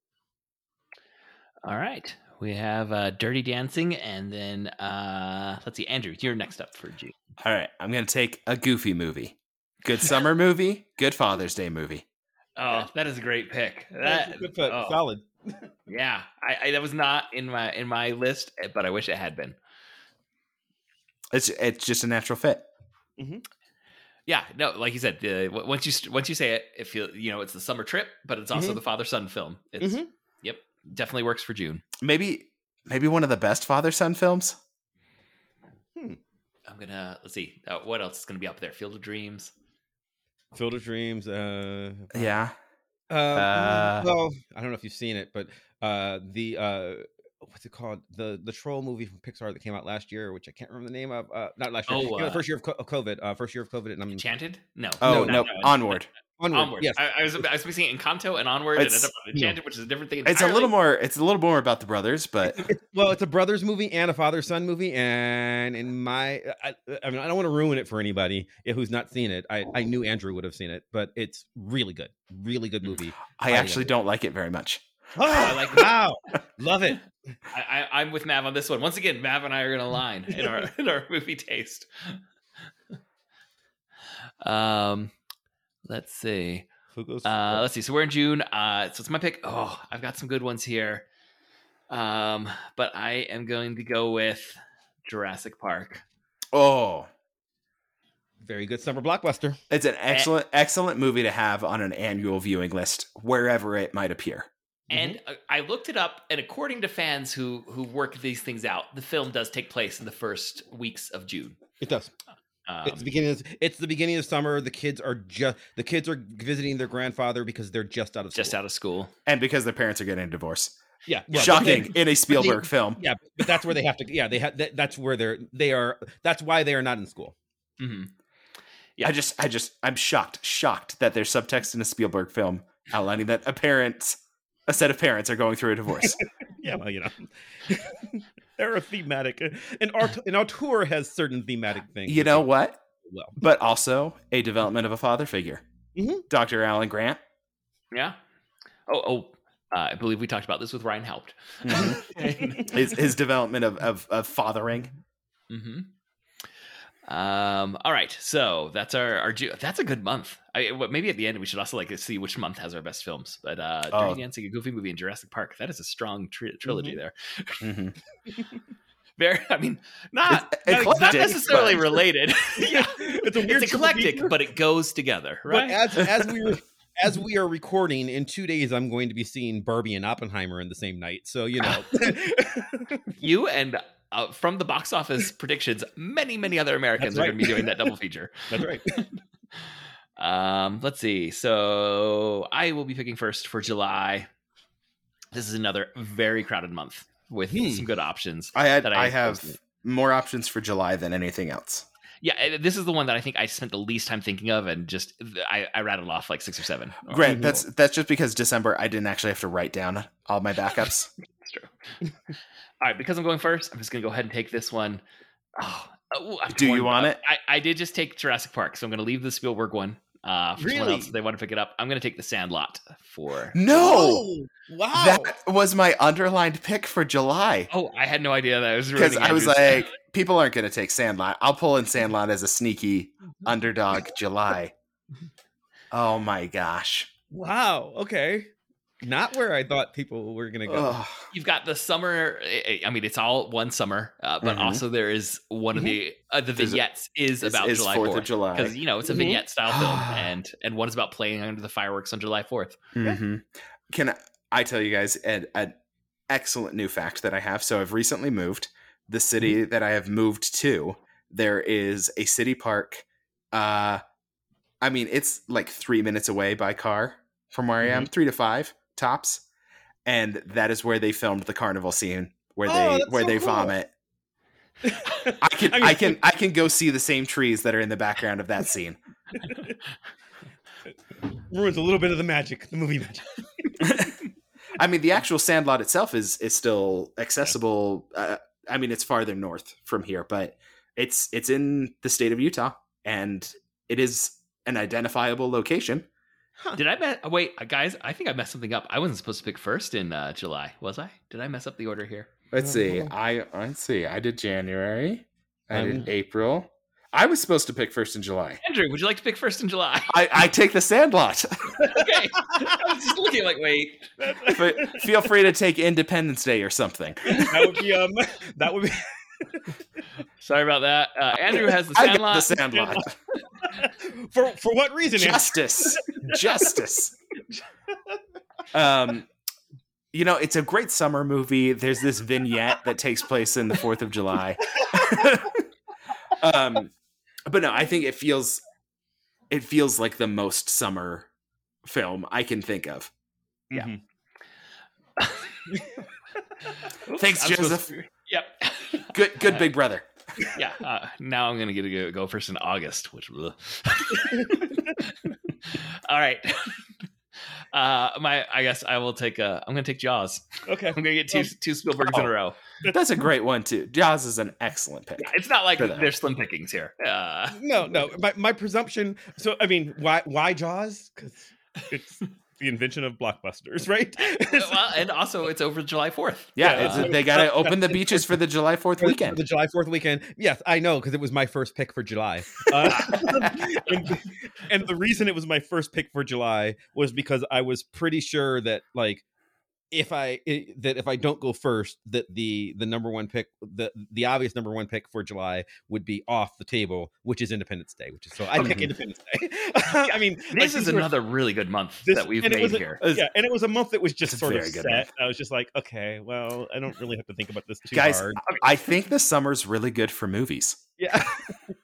All right. We have uh, Dirty Dancing, and then uh, let's see, Andrew, you're next up for June. All right, I'm gonna take a goofy movie. Good summer movie, good Father's Day movie. Oh, that is a great pick. That, Good put. oh, solid yeah, I, I that was not in my in my list, eh, but I wish it had been. It's it's just a natural fit. Mm-hmm. Yeah, no, like you said, uh, once you once you say it, it feels you know it's the summer trip, but it's also Mhm. the father son film. It's Mhm. yep, definitely works for June. Maybe maybe one of the best father son films. I'm gonna let's see uh, what else is gonna be up there. Field of Dreams. Field of dreams uh Yeah. Um, Uh, well, I don't know if you've seen it, but uh, the uh, what's it called? The the troll movie from Pixar that came out last year, which I can't remember the name of. Uh, not last year. Oh, you know, uh, first year of, co- of COVID. Uh, first year of COVID, and I'm Enchanted? No. Oh No, no, no, onward. Onward. Onward. Yes, I, I was I was mixing Encanto and Onward It's- and ended up with Enchanted, which is a different thing. It's a little more. It's a little more about the brothers, but well, it's a brothers movie and a father son movie, and in my, I, I mean, I don't want to ruin it for anybody who's not seen it. I I knew Andrew would have seen it, but it's really good, really good movie. I Highly actually don't like it very much. Oh, I like- wow, love it. I, I, I'm with Mav on this one. Once again, Mav and I are going to align in our in our movie taste. Um, let's see. Who goes? Uh, let's see. So we're in June. Uh, so it's my pick. Oh, I've got some good ones here. Um, but I am going to go with Jurassic Park. Oh, Very good summer blockbuster. it's an excellent, excellent movie to have on an annual viewing list wherever it might appear. And uh, I looked it up, and according to fans who who work these things out, the film does take place in the first weeks of June. It does. Um, it's the beginning. Of, it's the beginning of summer. The kids are just the kids are visiting their grandfather because they're just out of just school. out of school. And because their parents are getting a divorce. Yeah, well, Shocking they- in a Spielberg film. yeah, but that's where they have to. Yeah, they have. That, that's where they're. They are. That's why they are not in school. Mm-hmm. Yeah, I just, I just, I'm shocked, shocked that there's subtext in a Spielberg film outlining that a parent, a set of parents are going through a divorce. Yeah, well, you know, they're a thematic. An art. An auteur has certain thematic things. you know what? Well, But also a development of a father figure. Mhm. Dr. Alan Grant. Yeah. Oh, oh. Uh, I believe we talked about this with Ryan Helped. Mhm. his, his development of, of, of fathering. hmm Um. All right. So that's our our Ju- that's a good month. I maybe at the end we should also like see which month has our best films. But uh, Oh. Dirty Dancing, a Goofy movie, and Jurassic Park. That is a strong tri- trilogy there. Mhm. Very, I mean, not, It's not, eclectic, necessarily but- related. yeah. It's a weird It's eclectic, but it goes together, right? But as as we were as we are recording in two days, I'm going to be seeing Barbie and Oppenheimer in the same night. So you know, you and uh, from the box office predictions, many, many other Americans That's are going to be doing that double feature. that's right. Um, let's see. So I will be picking first for July. This is another very crowded month with Hmm. some good options. I had that I I have posted. more options for July than anything else. Yeah, this is the one that I think I spent the least time thinking of, and just I, I rattled off like six or seven. Grant, Mhm. that's that's just because December I didn't actually have to write down all my backups. That's true. All right, because I'm going first, I'm just going to go ahead and take this one. Oh, oh, I'm Do you want Uh, it? I, I did just take Jurassic Park, so I'm going to leave the Spielberg one. Uh, for someone else, if they want to pick it up. I'm going to take the Sandlot for. No, wow. that was my underlined pick for July Oh, I had no idea that I was because I was like, people aren't going to take Sandlot. I'll pull in Sandlot as a sneaky underdog July. Oh my gosh! wow. Okay. Not where I thought people were gonna go. Ugh. you've got the summer. I I mean, it's all one summer, uh, but Mhm. also there is one of the uh, the vignettes is Is- about is July 4th of July. because you know it's a Mhm. vignette style film, and and one is about playing under the fireworks on July Fourth. hmm Can I tell you guys an, an excellent new fact that I have? So I've recently moved. The city that I have moved to, there is a city park. Uh, I mean, it's like three minutes away by car from where I am, three to five tops, and that is where they filmed the carnival scene where Oh, they where so they cool. vomit. I can I, can I can go see the same trees that are in the background of that scene. ruins a little bit of the magic, the movie magic. I mean, the actual Sandlot itself is is still accessible. Uh, I mean, it's farther north from here, but it's it's in the state of Utah, and it is an identifiable location. Did I mess? Wait, uh, guys, I think I messed something up. I wasn't supposed to pick first in uh, July, was I? Did I mess up the order here? Let's Oh, see. I let's see. I did January. I Um, did April. I was supposed to pick first in July. Andrew, would you like to pick first in July? I, I take the Sandlot. okay. I was just looking like, wait. but feel free to take Independence Day or something. that would be um that would be Sorry about that. Uh, Andrew has the I Sandlot. got the Sandlot. for for what reason? Justice justice um you know it's a great summer movie there's this vignette that takes place in the 4th of july um but no i think it feels it feels like the most summer film i can think of Yeah. Mhm. Thanks, I'm Joseph. to- Yep. good good big brother yeah. Uh, now I'm gonna get to go, go first in August, which. All right. Uh, my, I guess I will take. Uh, I'm gonna take Jaws. Okay. I'm gonna get two two Spielbergs in a Oh. row. that's a great one too jaws is an excellent pick It's not like For that. there's slim pickings here. Uh, No, no. My my presumption. So I mean, why why Jaws? Because it's the invention of blockbusters, right? well, and also it's over July Fourth. yeah, Yeah, it's, uh, they gotta open the beaches for the july 4th weekend the July Fourth weekend. Yes, I know because it was my first pick for July. Uh, and, and the reason it was my first pick for July was because I was pretty sure that like if I i that if I don't go first, that the the number one pick, the the obvious number one pick for July would be off the table, which is Independence Day. Which is so I pick Mhm. Independence Day. I mean, This like, is these were- another really good month This- that we've and it made was a- here. yeah, and it was a month that was just It's sort of good set. month. I was just like, okay, well, I don't really have to think about this too guys hard. i think the summer's really good for movies Yeah,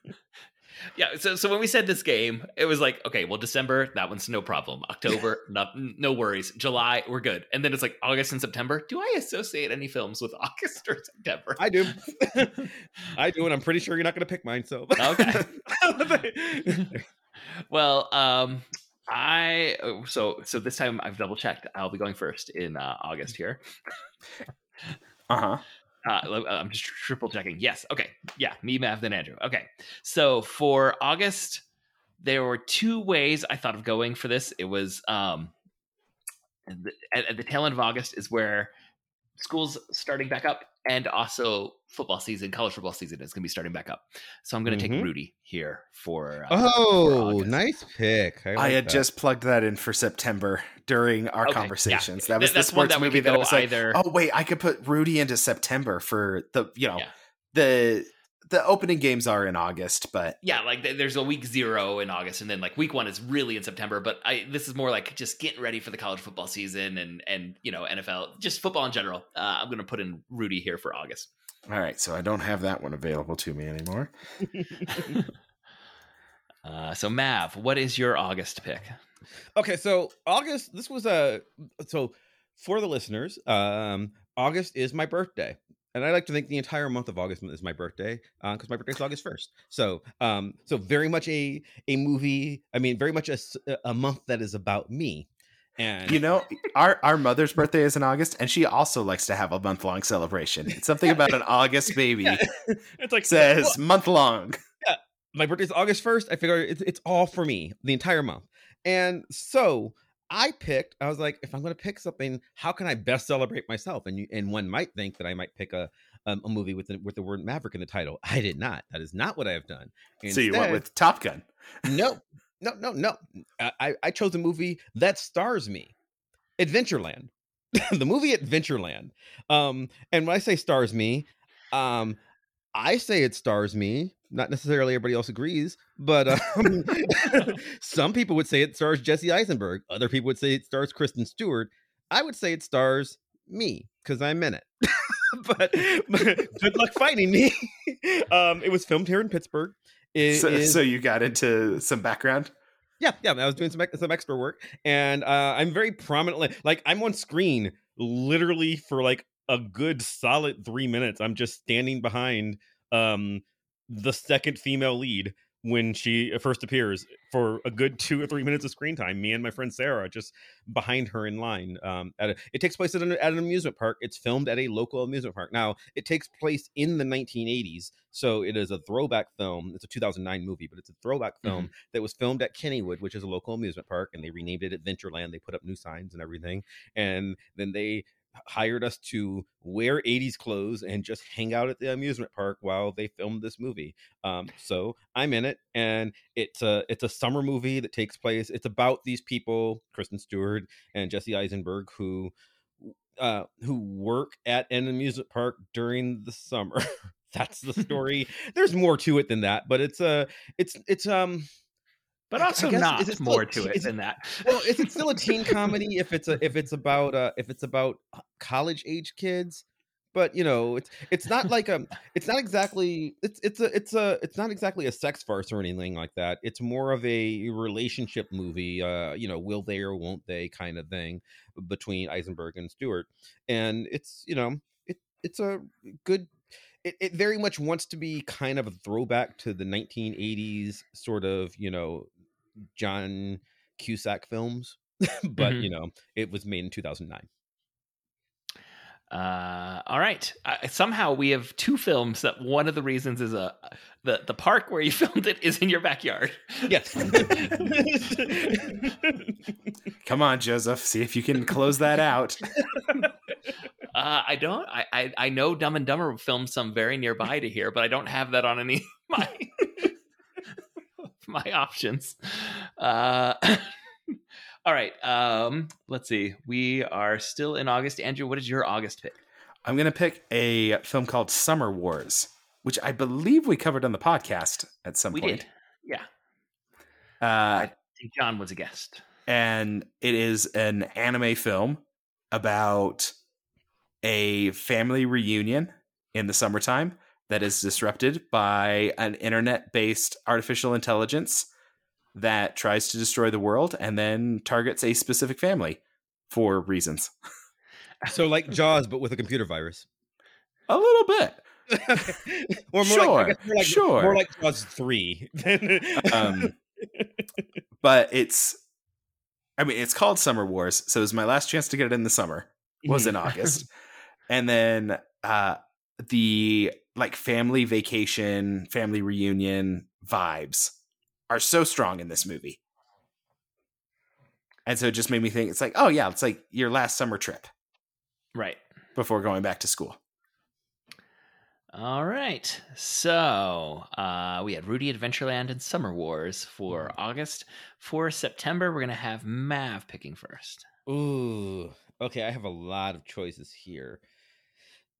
Yeah, so so when we said this game, it was like, okay, well, December, that one's no problem. October, no, no worries. July, we're good. And then it's like August and September. Do I associate any films with August or September? I do. I do, and I'm pretty sure you're not going to pick mine. So Okay. okay. well, um, I so so this time I've double checked. I'll be going first in uh, August here. uh-huh Uh, I'm just triple checking. Yes. Okay. Yeah. Me, Mav, then Andrew. Okay. So for August, there were two ways I thought of going for this. It was um, at, at the tail end of August is where school's starting back up, and also football season, college football season is going to be starting back up. So I'm going to Mhm. take Rudy here for. Uh, Oh, August. nice pick. I, I had that. just plugged that in for September during our Okay, yeah. conversations. That was that's sports that movie that I was like, either. oh wait, I could put Rudy into September for the you know Yeah. the the opening games are in August, but yeah, like there's a week zero in August, and then like week one is really in September. But I this is more like just getting ready for the college football season and and you know NFL, just football in general. Uh, I'm gonna put in Rudy here for August. all right. So I don't have that one available to me anymore. Uh, so Mav, what is your August pick? Okay, so August. This was a so for the listeners. Um, August is my birthday, and I like to think the entire month of August is my birthday because my birthday is August first. So, um, so very much a a movie. I mean, very much a a month that is about me. And You know, our our mother's birthday is in August, and she also likes to have a month long celebration. It's something about an August baby Yeah. it's like says month long. Yeah, my birthday's August 1st. I figure it's, it's all for me the entire month. And so I picked, I was like, if I'm going to pick something, how can I best celebrate myself? And you, and one might think that I might pick a, um, a movie with the, with the word Maverick in the title. I did not. That is not what I have done. so you went with Top Gun. no, no, no, no. I, I- I chose a movie that stars me, Adventureland, the movie Adventureland. Um, and when I say stars me, um, I say it stars me. Not necessarily everybody else agrees, but um, some people would say it stars Jesse Eisenberg. Other people would say it stars Kristen Stewart. I would say it stars me because I'm in it. but, but good luck finding me. um, it was filmed here in Pittsburgh. It So, so you got into some background. yeah, yeah. I was doing some some extra work, and uh, I'm very prominently like I'm on screen literally for like a good solid three minutes. I'm just standing behind um the second female lead when she first appears for a good two or three minutes of screen time. Me and my friend Sarah just behind her in line. Um, at a, it takes place at an, at an amusement park. It's filmed at a local amusement park. Now it takes place in the 1980s, so it is a throwback film. It's a 2009 movie, but it's a throwback film that was filmed at Kennywood, which is a local amusement park, and they renamed it Adventureland. They put up new signs and everything, and then they hired us to wear 80s clothes and just hang out at the amusement park while they filmed this movie. Um, so I'm in it, and it's a it's a summer movie that takes place. It's about these people, Kristen Stewart and Jesse Eisenberg, who uh, who work at an amusement park during the summer. That's the story. There's more to it than that, but it's a it's it's um But also guess- not more a to teen- it is it- than that. well, is it still a teen comedy if it's a if it's about uh if it's about college age kids? But you know, it's it's not like a it's not exactly it's it's a it's a it's not exactly a sex farce or anything like that. It's more of a relationship movie, uh, you know, will they or won't they kind of thing between Eisenberg and Stewart. And it's, you know, it it's a good it, it very much wants to be kind of a throwback to the 1980s sort of, you know, John Cusack films, but Mhm. you know, it was made in 2009. Uh, all right. Uh, somehow we have two films that one of the reasons is a the the park where you filmed it is in your backyard. Yes. Come on, Joseph. See if you can close that out. Uh, I don't. I, I I know Dumb and Dumber filmed some very nearby to here, but I don't have that on any of my my options. Uh, all right. Um, let's see. We are still in August. Andrew, what is your August pick? I'm going to pick a film called Summer Wars, which I believe we covered on the podcast at some we point. did. Yeah. Uh, I think John was a guest. and it is an anime film about a family reunion in the summertime that is disrupted by an internet based artificial intelligence that tries to destroy the world and then targets a specific family for reasons. so like Jaws, but with a computer virus. A little bit. or more Sure, like, more like sure. more like Jaws three. Um, but it's, I mean, it's called Summer Wars, so it was my last chance to get it in the summer. was in August. and then uh the like family vacation, family reunion vibes are so strong in this movie. And so it just made me think it's like, oh yeah, it's like your last summer trip right. before going back to school. All right. So uh, we had Rudy Adventureland and Summer Wars for Mm-hmm. August. For September, we're going to have Mav picking first. Ooh. Okay, I have a lot of choices here.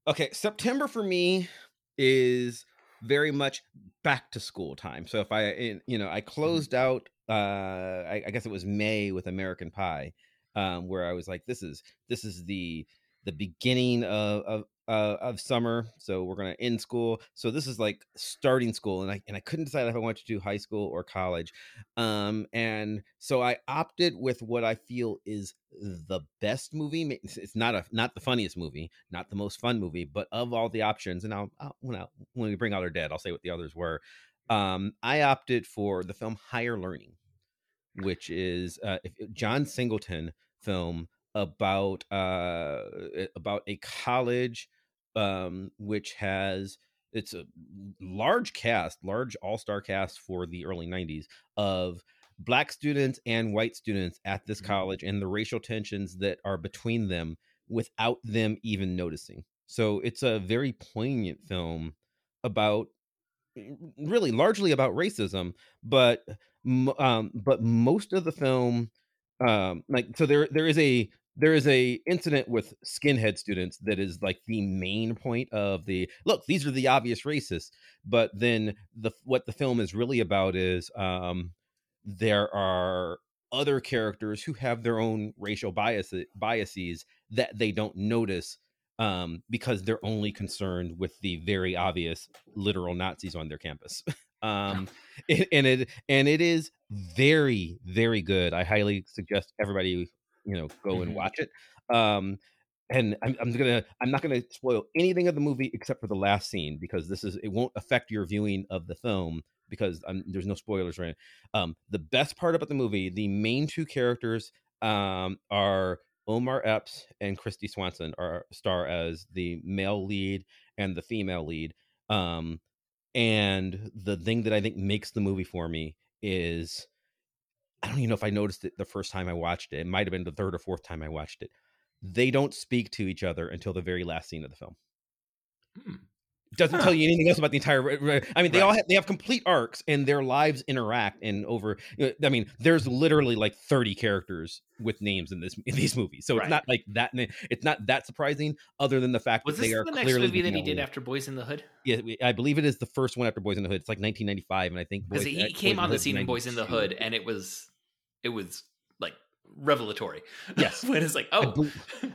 Okay, September for me, is very much back to school time. So if I, you know, I closed out, uh, I, I guess it was May with American Pie, um, where I was like, this is this is the the beginning of of, uh, of summer. So we're gonna end school. So this is like starting school, and I and I couldn't decide if I wanted to do high school or college. Um, and so I opted with what I feel is the best movie. It's not a not the funniest movie, not the most fun movie, but of all the options, and I'll, I'll when I when we bring out our dead, I'll say what the others were. Um, I opted for the film Higher Learning, which is uh, John Singleton film about uh about a college um which has it's a large cast large all-star cast for the early 90s of black students and white students at this Mhm. college and the racial tensions that are between them without them even noticing so it's a very poignant film about really largely about racism but um but most of the film um like so there there is a there is a incident with skinhead students that is like the main point of the look these are the obvious racists but then the what the film is really about is um there are other characters who have their own racial bias biases that they don't notice um because they're only concerned with the very obvious literal nazis on their campus. Um and and it and it is very very good. I highly suggest everybody you know go and Mhm. watch it um and I'm, I'm gonna i'm not gonna spoil anything of the movie except for the last scene because this is it won't affect your viewing of the film because um, there's no spoilers right um the best part about the movie the main two characters um are omar epps and kristy swanson are star as the male lead and the female lead um and the thing that I think makes the movie for me is I don't even know if I noticed it the first time I watched it. It might have been the third or fourth time I watched it. They don't speak to each other until the very last scene of the film. Hmm. Doesn't Huh. tell you anything else about the entire. re- re- I mean, they Right. all have, they have complete arcs and their lives interact. And over, I mean, there's literally like 30 characters with names in this in these movies, so Right. it's not like that. It's not that surprising, other than the fact Was that they are the next movie that he did after Boys in the Hood? yeah, I believe it is the first one after Boys in the Hood. It's like 1995, and I think Because he uh, came Boys on the scene in Boys in the Hood, and it was it was like revelatory. Yes. when it's like, I, oh,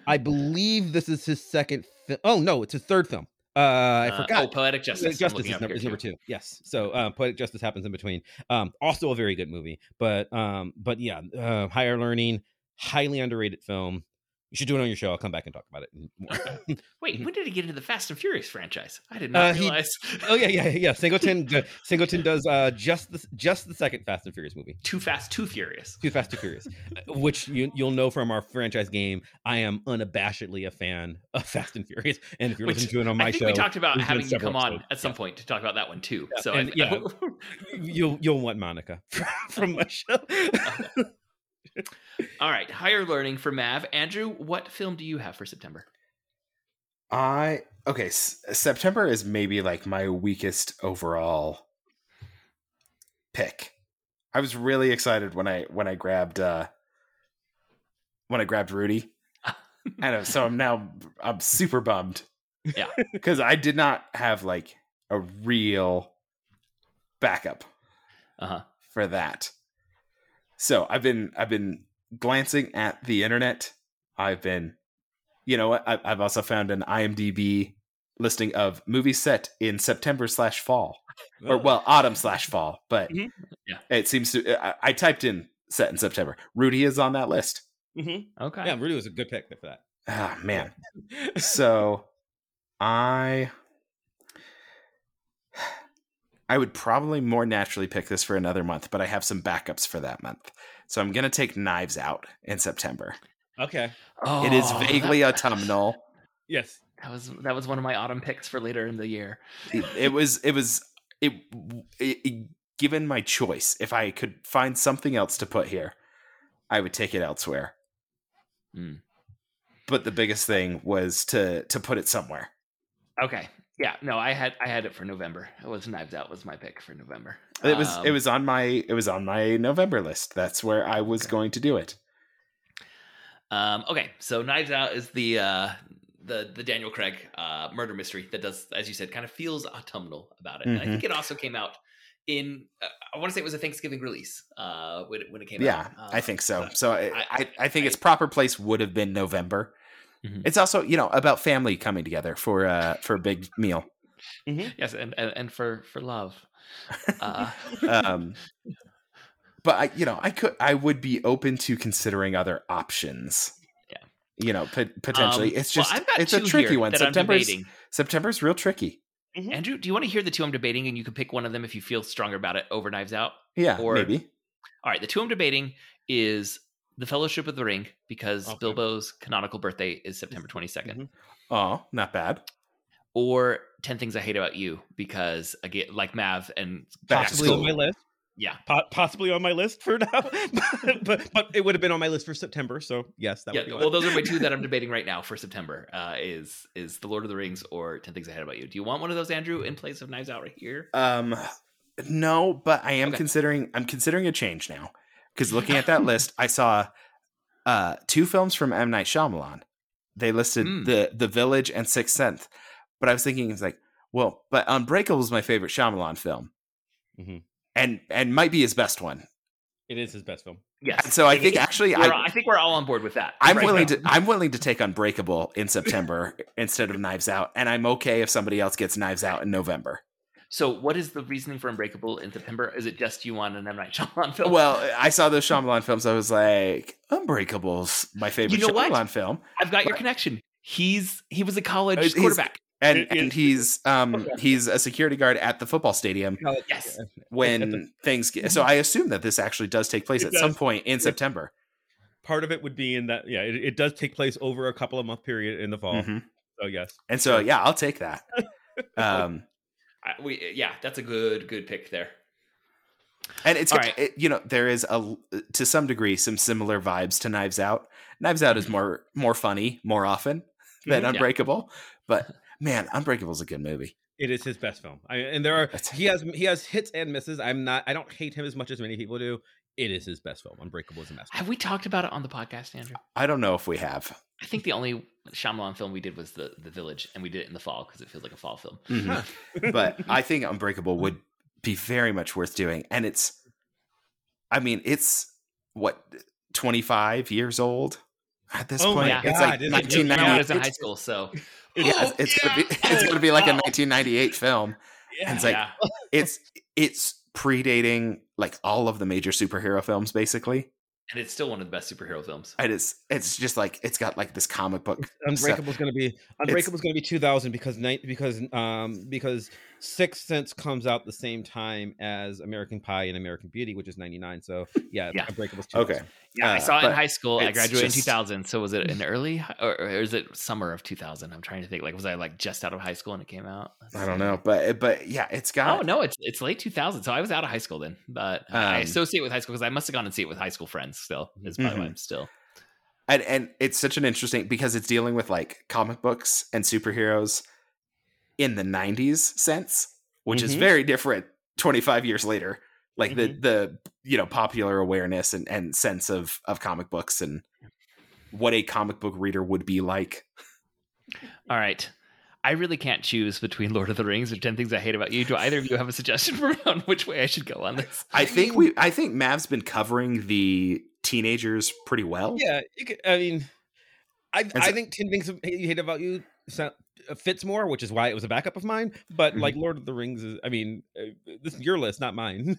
I believe this is his second. Fi- oh no, it's his third film. Uh, I uh, forgot. Oh, Poetic Justice. Justice is number, is number two. Yes. So um, Poetic Justice happens in between. Um, also a very good movie, but um, but yeah, uh, Higher Learning, highly underrated film. You should do it on your show. I'll come back and talk about it. Wait, when did he get into the Fast and Furious franchise? I did not Uh, he- realize. oh yeah, yeah, yeah. Singleton, d- Singleton does uh, just the just the second Fast and Furious movie. Too Fast, Too Furious. Too Fast, Too Furious, uh, which you, you'll know from our franchise game. I am unabashedly a fan of Fast and Furious, and if you're Which listening to it on my I think show, we talked about having you come on at some Yeah. point to talk about that one too. Yeah, So and I, yeah. you'll you'll want Monica from my show. All right, higher learning for Mav. Andrew, what film do you have for September? I okay. S- September is maybe like my weakest overall pick. I was really excited when I when I grabbed uh when I grabbed Rudy, and so I'm now I'm super bummed. Yeah. because I did not have like a real backup Uh huh. for that. So I've been I've been glancing at the internet. I've been, you know what? I- I've also found an IMDb listing of movies set in September slash fall, or well, autumn slash fall. But Mhm. Yeah. it seems to. I, I typed in set in September. Rudy is on that list. Mhm. Okay. yeah, Rudy was a good pick for that. Ah man. so I I would probably more naturally pick this for another month, but I have some backups for that month. So I'm gonna take Knives Out in September. Okay. Oh, it is vaguely that, autumnal. Yes. that was that was one of my autumn picks for later in the year. It, it was it was it, it, it- given my choice, if I could find something else to put here, I would take it elsewhere. Hmm. But the biggest thing was to to put it somewhere. Okay. Yeah. No, I had I had it for November. It was Knives Out was my pick for November. It was it Um, was on my it was on my November list. That's where I was Okay. going to do it. Um, okay, so Knives Out is the uh, the the Daniel Craig uh, murder mystery that does, as you said, kind of feels autumnal about it. And I think it also came out in uh, I want to say it was a Thanksgiving release uh, when it, when it came Yeah, out. Uh, I think so. So I, I- I, I think I- its proper place would have been November. Mhm. It's also, you know, about family coming together for uh for a big meal. yes, and, and and for for love. Uh, Um but I, you know, I could I would be open to considering other options. Yeah. You know, pot- potentially. um, it's just I've it's a tricky one. that I'm September's. September's real tricky. Andrew, do you want to hear the two I'm debating, and you can pick one of them if you feel stronger about it over Knives Out? Yeah, Or- maybe. All right, the two I'm debating is the Fellowship of the Ring because Okay. Bilbo's canonical birthday is September 22nd, Mhm. Oh, not bad. or Ten Things I Hate About You because again, like Mav and Possibly on my list. yeah, Po- possibly on my list for now, but, but but it would have been on my list for September. So yes, that yeah. would be Well, those are my two that I'm debating right now for September. Uh, is is the Lord of the Rings or Ten Things I Hate About You? Do you want one of those, Andrew, in place of Knives Out right here? Um no, but I am Okay. considering I'm considering a change now. Because looking at that list, I saw uh two films from M. Night Shyamalan. They listed Mm. the The Village and Sixth Sense. But I was thinking it's like, well, but Unbreakable is my favorite Shyamalan film. Mhm. And and might be his best one. it is his best film. Yes. And so I think actually We're- I I think we're all on board with that. I'm right willing now. to I'm willing to take Unbreakable in September instead of Knives Out, and I'm okay if somebody else gets Knives Out in November. So, what is the reasoning for Unbreakable in September? Is it just you want an M Night Shyamalan film? Well, I saw those Shyamalan films. I was like, Unbreakable's my favorite You know what? Shyamalan film, I've got your connection. He's he was a college He's- quarterback. and It- it- and he's um he's a security guard at the football stadium Yes. when things get. So I assume that this actually does take place It at some point in September. Part of it would be in that. Yeah, it, it does take place over a couple of month period in the fall. Mhm. So yes, And so yeah, I'll take that. Um, I, we yeah, that's a good good pick there. and it's right. it, you know there is a to some degree some similar vibes to Knives Out. Knives Out is more more funny more often than Mhm. Yeah. Unbreakable, but man, Unbreakable is a good movie. it is his best film. I, and there are he has he has hits and misses. I'm not. I don't hate him as much as many people do. It is his best film. Unbreakable is a masterpiece. Have we talked about it on the podcast, Andrew? I don't know if we have. I think the only Shyamalan film we did was the the Village, and we did it in the fall because it feels like a fall film. Mhm. but I think Unbreakable would be very much worth doing. And it's, I mean, it's what, 25 years old at this Oh point? my it's God, like is it- You know, I was in high school, so Yeah, it's, it's gonna be it's gonna be like a 1998 film. And it's like yeah. it's it's predating like all of the major superhero films basically. and it's still one of the best superhero films. And it's it's just like it's got like this comic book. Unbreakable is going to be Unbreakable is going to be 2000 because night because um because Sixth Sense comes out the same time as American Pie and American Beauty, which is 99. So yeah, Yeah. Unbreakable's Okay. 2000. Yeah, I Uh, saw it in high school. I graduated just- in 2000. So was it in early or, or is it summer of 2000? I'm trying to think. Like, was I like just out of high school when it came out? Let's I don't know, but but yeah, it's got Oh no, it's it's late 2000. So I was out of high school then, but I Um, associate with high school because I must have gone and see it with high school friends. Still, is probably why Mhm. I'm still. and and it's such an interesting because it's dealing with like comic books and superheroes in the 90s sense which is Mhm. very different 25 years later like Mhm. the the you know popular awareness and, and sense of of comic books and what a comic book reader would be like All right. I really can't choose between Lord of the Rings or 10 Things I Hate About You. Do either of you have a suggestion for me on which way I should go on this? i think we i think mav's been covering the teenagers pretty well Yeah, you could, I mean, I so- I think Ten Things You Hate About You sound, fits more, which is why it was a backup of mine. But like Lord of the Rings is, I mean, uh, this is your list, not mine.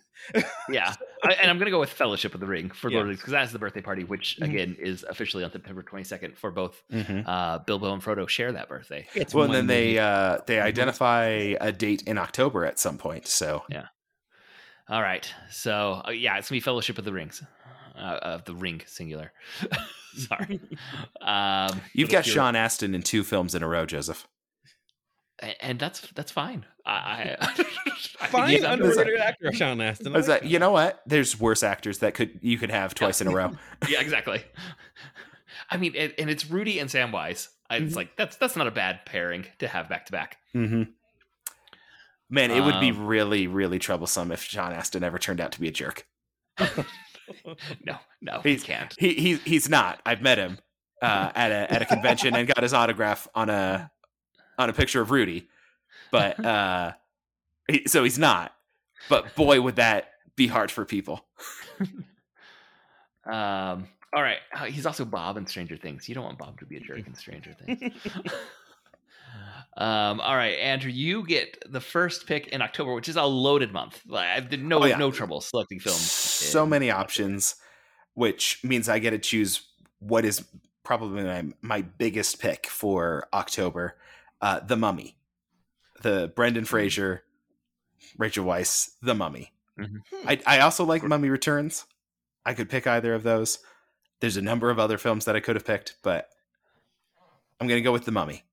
Yeah. I, and I'm going to go with Fellowship of the Ring for Yeah. Lord of the Rings because that's the birthday party, which Mhm. again is officially on September 22nd for both Mhm. uh, Bilbo and Frodo share that birthday. It's well and then they movie. uh they identify a date in october at some point so yeah. All right. So, uh, yeah, it's going to be Fellowship of the Rings. Uh, of the ring singular. Sorry. Um, you've got if sean astin in two films in a row joseph a- and that's that's fine. I, I, I fine he's under- underrated actor Sean Astin. I was like like, you know what? There's worse actors that could you could have twice in a row. yeah, exactly. I mean, and, and it's Rudy and Samwise. I- It's like that's that's not a bad pairing to have back to back. Mm-hmm. Man, it would be Um, really, really troublesome if Sean Astin ever turned out to be a jerk. No, no, he can't. He he he's not. I've met him. uh, at a at a convention and got his autograph on a on a picture of Rudy, but uh, he, so he's not. But boy, would that be hard for people. Um, all right. Uh, he's also Bob in Stranger Things. You don't want Bob to be a jerk in Stranger Things. um, all right, Andrew, you get the first pick in October, which is a loaded month. Like, I did no Oh, yeah. no trouble selecting films. So many options, which means I get to choose what is probably my, my biggest pick for October: uh, The Mummy, the Brendan Fraser, Rachel Weisz, The Mummy. Mhm. I, I also like Mummy Returns. I could pick either of those. There's a number of other films that I could have picked, but I'm going to go with The Mummy.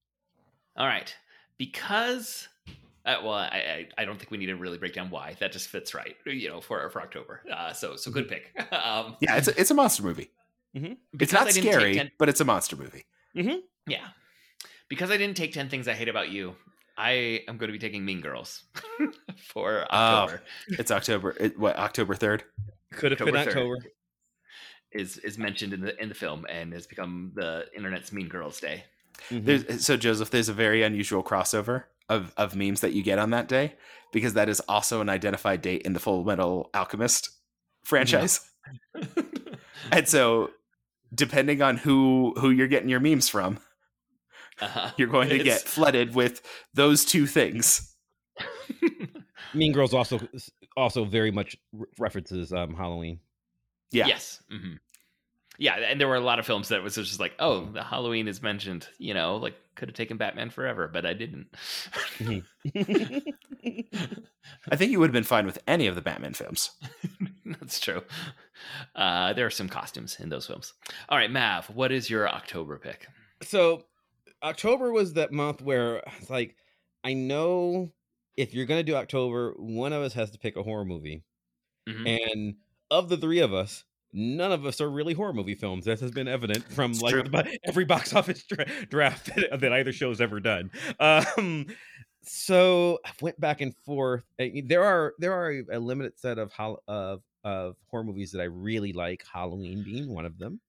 All right, because uh, well, I, I I don't think we need to really break down why. That just fits right, you know, for for October. Uh, so so good pick. um, Yeah, it's a, it's a monster movie. It's because not didn't scary, 10 but it's a monster movie. Mm-hmm. Yeah. Because I didn't take 10 things I hate about you, I am going to be taking Mean Girls for Oh. October. It's October. It, what October third? Could have been October third. October. Is is mentioned in the in the film and has become the internet's Mean Girls Day. Mhm. There's so Joseph. There's a very unusual crossover of of memes that you get on that day because that is also an identified date in the Fullmetal Alchemist franchise. and so, depending on who who you're getting your memes from, Uh-huh. you're going to get flooded with those two things. Mean Girls also also very much re- references um, Halloween. Yeah. Yes. hmm Yeah, and there were a lot of films that was just like, oh, the Halloween is mentioned. You know, like could have taken Batman Forever, but I didn't. I think you would have been fine with any of the Batman films. That's true. Uh, there are some costumes in those films. All right, Mav, what is your October pick? so October was that month where it's like I know if you're gonna do October, one of us has to pick a horror movie, Mhm. and of the three of us. None of us are really horror movie films. That has been evident from It's like the every box office dra- draft that, that either show's ever done. Um, so I went back and forth. Uh, There are there are a limited set of hol- of of horror movies that I really like. Halloween being one of them,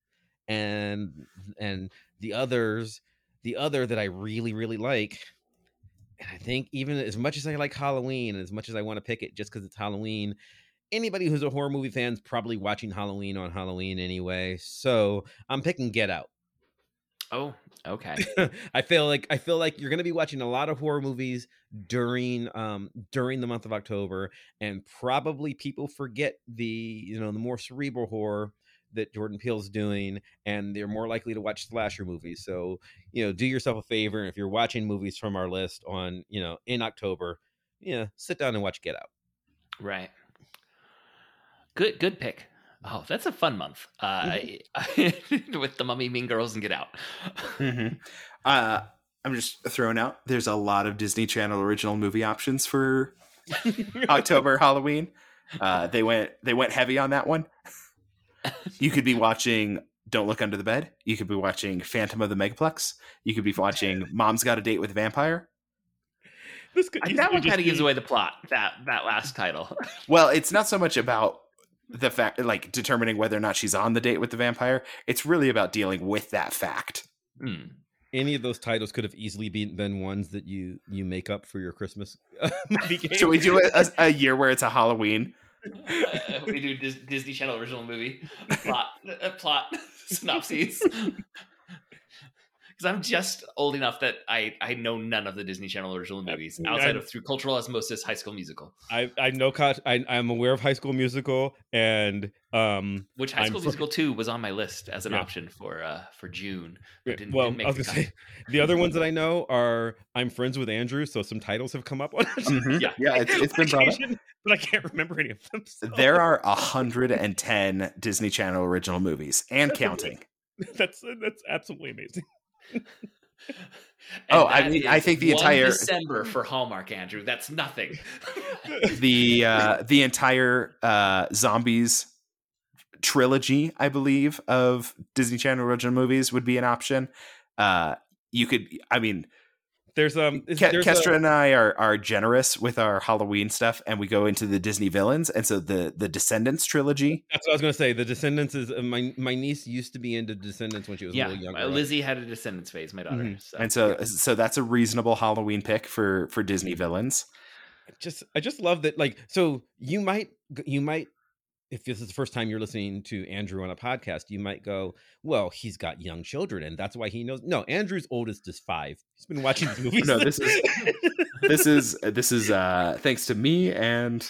and and the others, the other that I really really like. And I think even as much as I like Halloween, and as much as I want to pick it just because it's Halloween, anybody who's a horror movie fan's probably watching Halloween on Halloween anyway. So I'm picking Get Out. Oh, okay. I feel like I feel like you're going to be watching a lot of horror movies during um during the month of October and probably people forget the you know the more cerebral horror that Jordan Peele's doing and they're more likely to watch slasher movies. So, you know, do yourself a favor and if you're watching movies from our list on, you know, in October, yeah, sit down and watch Get Out. Right. Good good pick. Oh, that's a fun month. Uh, with the Mummy, Mean Girls, and Get Out. Uh, I'm just throwing out. There's a lot of Disney Channel original movie options for October Halloween. Uh, they went they went heavy on that one. You could be watching Don't Look Under the Bed. You could be watching Phantom of the Megaplex. You could be watching Mom's Got a Date with a Vampire. This could that one kind of gives away the plot. That that last title. Well, it's not so much about the fact like determining whether or not she's on the date with the vampire. It's really about dealing with that fact. Hmm. any of those titles could have easily been been ones that you you make up for your Christmas. Should we do a, a, a year where it's a Halloween? Uh, we do Dis- Disney Channel original movie plot uh, plot synopses. Because I'm just old enough that I I know none of the Disney Channel original movies I- outside of through cultural osmosis, High School Musical. I I know I I'm aware of High School Musical and um Which High I'm School fr- Musical two was on my list as an Yeah. option for uh for June. but didn't- well didn't make I was the gonna say the other ones that I know are I'm friends with Andrew, so some titles have come up on it. Yeah. yeah, it's, it's been brought up. but I can't remember any of them. so- There are 110 Disney Channel original movies and counting. that's that's absolutely amazing. Oh, I mean, I think the entire- December for Hallmark, Andrew. That's nothing. The uh, the entire uh, zombies trilogy, I believe, of Disney Channel original movies would be an option. Uh, you could, I mean, There's um Ke- there's a- Kestra and I are are generous with our Halloween stuff, and we go into the Disney villains, and so the the Descendants trilogy. That's what I was gonna say. The Descendants is uh, my my niece used to be into Descendants when she was a little younger. uh, Lizzie had a Descendants phase. My daughter. Mhm. So, And so yeah. so that's a reasonable Halloween pick for for Disney villains. just I just love that. Like, so you might you might if this is the first time you're listening to Andrew on a podcast, you might go, "Well, he's got young children, and that's why he knows." No, Andrew's oldest is five. He's been watching these movies. No, this is- This is this is uh thanks to me and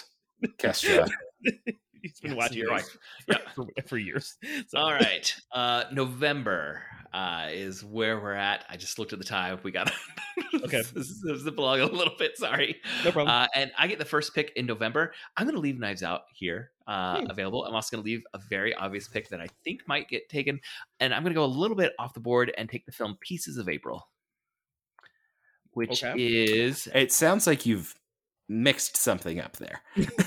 Kestra. he's been Yes, watching your yours wife. Yeah. for, for years. So, All right. Uh, November uh, is where we're at. I just looked at the time. We got Okay. zip along a little bit. Sorry. no problem. Uh, and I get the first pick in November. I'm going to leave Knives Out here uh, Hmm. available. I'm also going to leave a very obvious pick that I think might get taken. And I'm going to go a little bit off the board and take the film Pieces of April, which Okay. is It sounds like you've mixed something up there.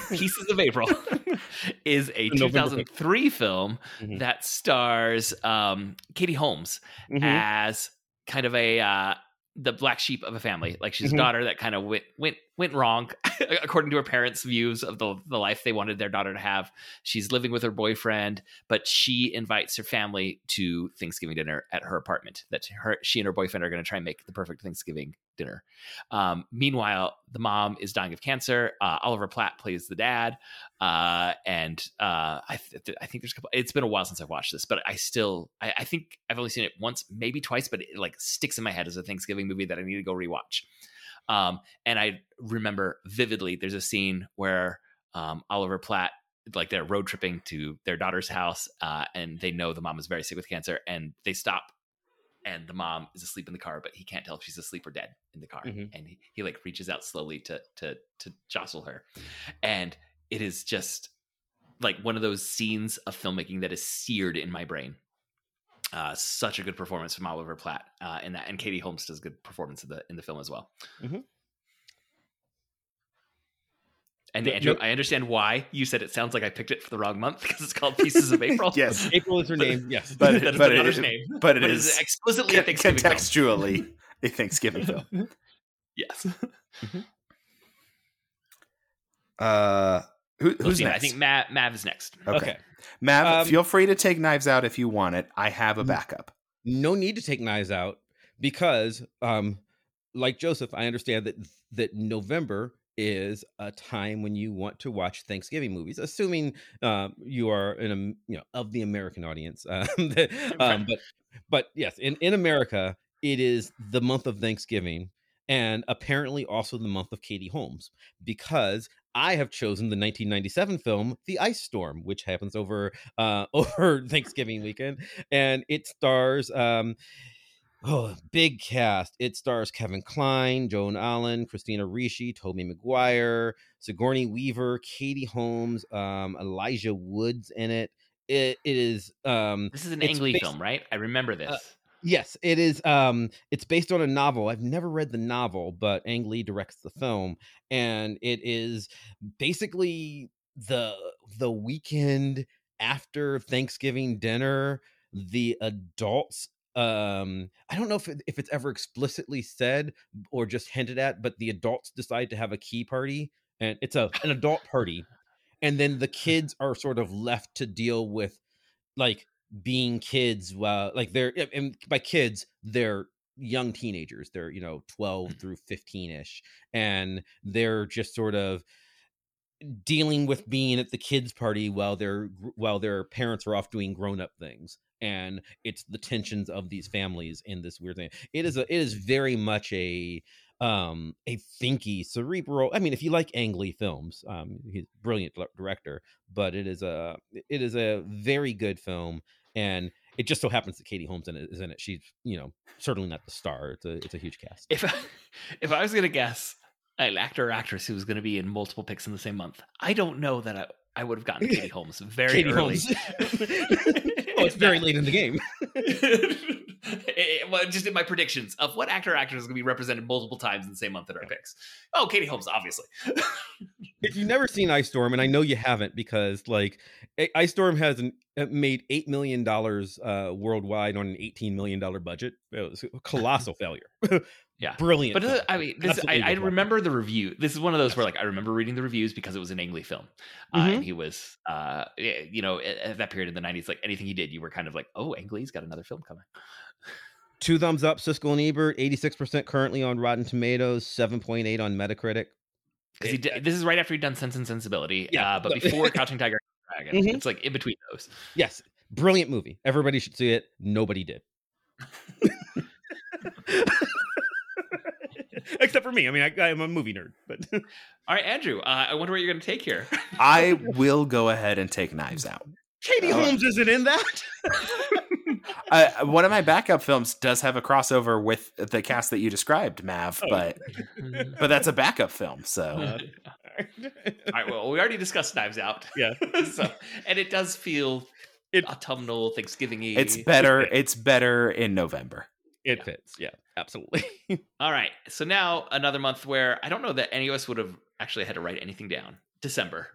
Pieces of April is a The November pick. 2003 film Mhm. that stars um, Katie Holmes Mhm. as kind of a uh, the black sheep of a family. Like she's Mhm. a daughter that kind of went went went wrong according to her parents' views of the the life they wanted their daughter to have. She's living with her boyfriend, but she invites her family to Thanksgiving dinner at her apartment. That her she and her boyfriend are going to try and make the perfect Thanksgiving dinner. Um, meanwhile, the mom is dying of cancer. Uh, Oliver Platt plays the dad, uh, and uh, I, th- I think there's a couple. It's been a while since I've watched this, but I still I, I think I've only seen it once, maybe twice, but it like sticks in my head as a Thanksgiving movie that I need to go rewatch. Um, and I remember vividly. There's a scene where um, Oliver Platt like they're road tripping to their daughter's house, uh, and they know the mom is very sick with cancer, and they stop and the mom is asleep in the car, but he can't tell if she's asleep or dead in the car. Mhm. And he, he like reaches out slowly to to to jostle her. And it is just like one of those scenes of filmmaking that is seared in my brain. Uh, such a good performance from Oliver Platt uh, in that, and Katie Holmes does a good performance in the in the film as well. Mhm. And Andrew, no- I understand why you said it sounds like I picked it for the wrong month because it's called Pieces of April. Yes. April is her name. Yes, But- that is but the it name. But it But is it's explicitly a Thanksgiving film. contextually a Thanksgiving film. Yes. Uh, who, We'll who's see. next? I think Mav, Mav is next. Okay. okay. Mav, Um, feel free to take Knives Out if you want it. I have a backup. no need to take knives out because um like joseph i understand that that november is a time when you want to watch thanksgiving movies assuming um you are in a you know of the american audience um, that- um but but yes in in america it is the month of thanksgiving and apparently also the month of katie holmes because I have chosen the 1997 film The Ice Storm, which happens over uh, over Thanksgiving weekend, and it stars um, oh big cast. It stars Kevin Kline, Joan Allen, Christina Ricci, Tobey Maguire, Sigourney Weaver, Katie Holmes, um, Elijah Wood's in it. It, it is um, This is an It's Ang Lee based- film, right? I remember this. Yes, it is. Um, it's based on a novel. I've never read the novel, but Ang Lee directs the film, and it is basically the the weekend after Thanksgiving dinner. The adults. Um, I don't know if it, if it's ever explicitly said or just hinted at, but the adults decide to have a key party, and it's a an adult party, and then the kids are sort of left to deal with like being kids uh, like they're and by kids they're young teenagers they're you know 12 through 15ish and they're just sort of dealing with being at the kids party while their while their parents are off doing grown-up things and it's the tensions of these families in this weird thing. It is a it is very much a um a thinky cerebral i mean if you like ang lee films um he's a brilliant director but it is a it is a very good film and it just so happens that katie holmes in it is in it. She's you know certainly not the star. It's a it's a huge cast. If I, if I was gonna guess an actor or actress who was gonna be in multiple picks in the same month, I don't know that I, I would have gotten Katie Holmes very katie early. holmes oh it's very late in the game Eh, well, just in my predictions of what actor or actress is going to be represented multiple times in the same month in our picks. Oh, Katie Holmes, obviously. if you've never seen Ice Storm, and I know you haven't because like Ice Storm has an, uh, made eight million dollars uh, worldwide on an eighteen million dollar budget. It was a colossal failure. Yeah. brilliant. But film. uh, I mean, this, I, I remember the review. This is one of those where, like, I remember reading the reviews because it was an Ang Lee film, uh, Mhm. and he was, uh, you know, at, at that period in the '90s, like anything he did, you were kind of like, "Oh, Ang Lee's got another film coming." Two thumbs up, Siskel and Ebert, eighty six percent currently on Rotten Tomatoes, seven point eight on Metacritic. Because he did, this is right after he'd done Sense and Sensibility, Yeah, uh, but before Crouching Tiger, and Dragon. Mhm. It's like in between those. Yes, brilliant movie. Everybody should see it. Nobody did. Except for me. I mean, I, I'm a movie nerd, but All right, Andrew, uh, I wonder what you're going to take here. I will go ahead and take Knives Out. Katie Oh. Holmes isn't in that. Uh, one of my backup films does have a crossover with the cast that you described, Mav, Oh. but but that's a backup film. So All right, well, we already discussed Knives Out. yeah, so, and it does feel It- autumnal, Thanksgiving-y. it's better. It's better in November. It fits. Yeah, absolutely. All right. So now another month where I don't know that any of us would have actually had to write anything down. December.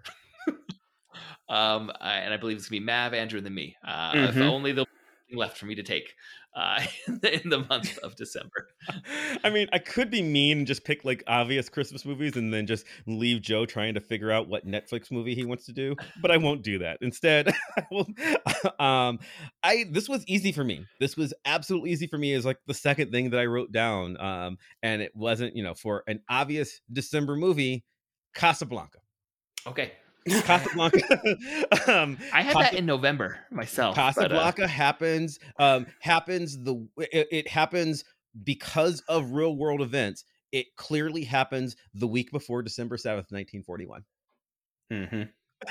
um, I, and I believe it's gonna be Mav, Andrew, and then me. Uh, If Mhm. only something left for me to take uh, in, the, in the month of December. I mean, I could be mean and just pick like obvious Christmas movies and then just leave Joe trying to figure out what Netflix movie he wants to do, but I won't do that. Instead, I will um I this was easy for me. This was absolutely easy for me is like the second thing that I wrote down um and it wasn't, you know, for an obvious December movie, Casablanca. Okay. Casablanca um I had Casa- that in November myself. but, uh, Casablanca happens um happens the it, it happens because of real world events. It clearly happens the week before December 7th, 1941. hmm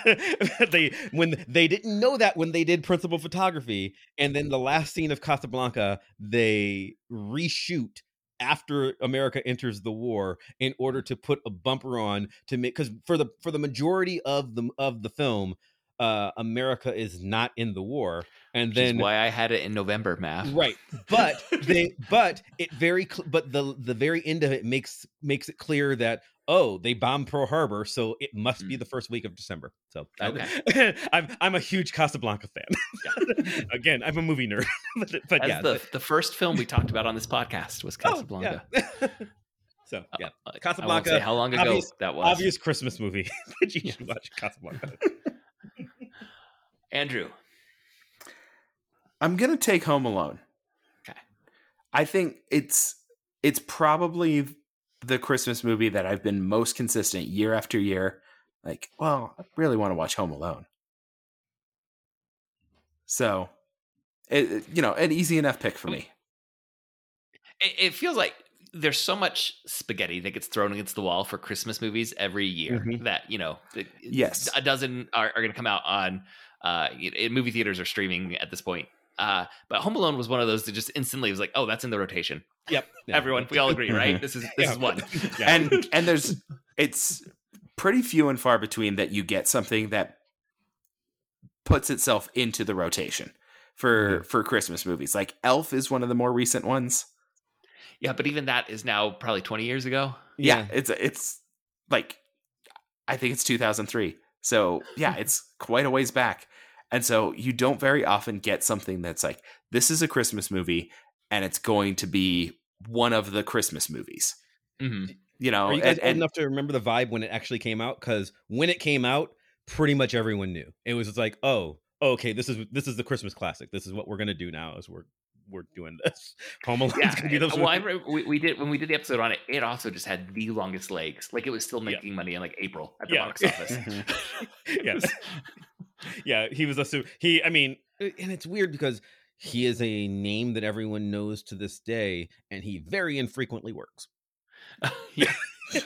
they when they didn't know that when they did principal photography and then the last scene of Casablanca they reshoot after America enters the war in order to put a bumper on to make cuz for the for the majority of the of the film uh America is not in the war and which then why I had it in November, Mav. right but they but it very cl- but the the very end of it makes makes it clear that oh they bombed pearl harbor so it must be Mm. the first week of december so I- Okay. i'm i'm a huge casablanca fan again i'm a movie nerd but, but That's yeah the, the first film we talked about on this podcast was oh, Casablanca. yeah. so yeah Uh, I won't Casablanca, say how long ago obvious- that was. obvious christmas movie that you should watch casablanca Andrew. I'm gonna take Home Alone. Okay. I think it's it's probably the Christmas movie that I've been most consistent year after year. Like, well, I really want to watch Home Alone. So, it, you know, an easy enough pick for me. it, it feels like there's so much spaghetti that gets thrown against the wall for Christmas movies every year Mhm. that you know, Yes. a dozen are, are going to come out on uh, in movie theaters or streaming at this point. Uh, but Home Alone was one of those that just instantly was like, oh, that's in the rotation. yep yeah. Everyone, we all agree, right? This is this Yeah. is one. Yeah. And and there's it's pretty few and far between that you get something that puts itself into the rotation for for Christmas movies. Like Elf is one of the more recent ones. Yeah, but even that is now probably 20 years ago. yeah, it's it's like I think it's 2003. So yeah, it's quite a ways back. And so you don't very often get something that's like this is a Christmas movie and it's going to be one of the Christmas movies. hmm You know, Are you guys and- old and- enough to remember the vibe when it actually came out? Because when it came out, pretty much everyone knew. It was like, oh, okay, this is this is the Christmas classic. This is what we're gonna do now. Is we're we're doing this. Home Alone's Yeah, gonna be those. well, I remember we, we did when we did the episode on it. It also just had the longest legs. Like it was still Yeah. making money in like April at the Yeah. box office. Mhm. yes, yeah, he was a su- he. I mean, and it's weird because he is a name that everyone knows to this day, and he very infrequently works. yeah.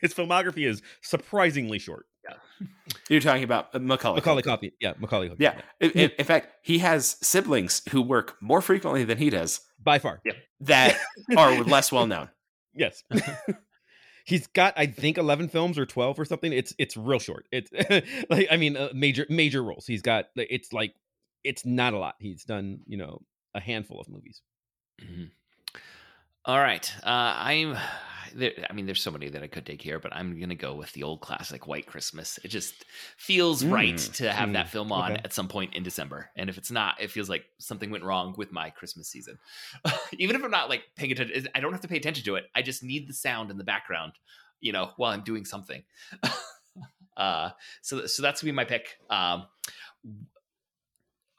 His filmography is surprisingly short. Yeah. You're talking about uh, Macaulay. Macaulay. Culkin, yeah, Macaulay Culkin, Yeah. In, in- in fact, he has siblings who work more frequently than he does by far. Yeah. that are less well known. Yes. He's got I think 11 films or 12 or something. It's it's real short. It's like I mean uh, major major roles. He's got it's like it's not a lot. He's done, you know, a handful of movies. Mhm. All right. Uh, I'm. There, I mean, there's so many that I could take here, but I'm gonna go with the old classic White Christmas. It just feels right Mm. to have Mm. that film on Okay. at some point in December. And if it's not, it feels like something went wrong with my Christmas season. Even if I'm not like paying attention, I don't have to pay attention to it. I just need the sound in the background, you know, while I'm doing something. uh, so so that's gonna be my pick. Um,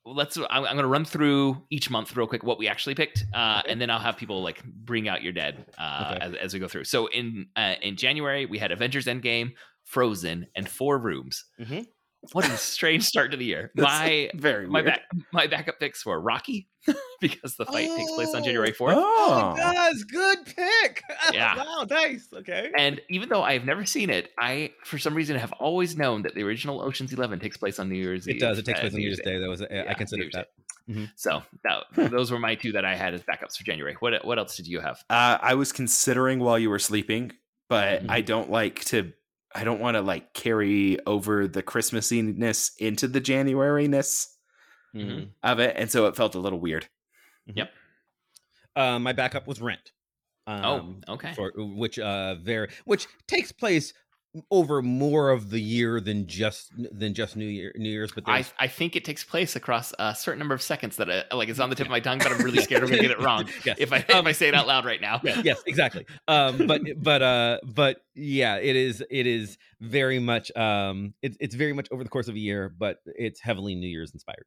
let's I'm, I'm going to run through each month real quick what we actually picked uh, and then i'll have people like bring out your dead uh, Okay. as, as we go through so in uh, in january we had avengers endgame frozen and four rooms Mhm. What a strange start to the year That's my very my weird. back my backup picks were rocky because the fight takes place on Oh. january 4th Oh, Oh, it. Good pick. Yeah. wow, nice. Okay. and even though I've never seen it, I for some reason have always known that the original Ocean's Eleven takes place on New Year's Eve. It does. It takes uh, place on New Year's Day. That was I Yeah, considered New that. Year's So that, those were my two that I had as backups for January. What what else did you have? Uh, I was considering while you were sleeping, but Mhm. I don't like to. I don't want to like carry over the Christmassiness into the Januaryness Mhm. of it, and so it felt a little weird. Yep. Uh, my backup was Rent. Um, oh, okay. for which uh very which takes place over more of the year than just than just New Year New Year's, but I, I think it takes place across a certain number of seconds that uh, like it's on the tip of my tongue, but I'm really scared I'm gonna get it wrong yes. if I if I say it out loud right now. yeah, yes, exactly. Um, but but uh, but yeah, it is it is very much um, it's it's very much over the course of a year, but it's heavily New Year's inspired.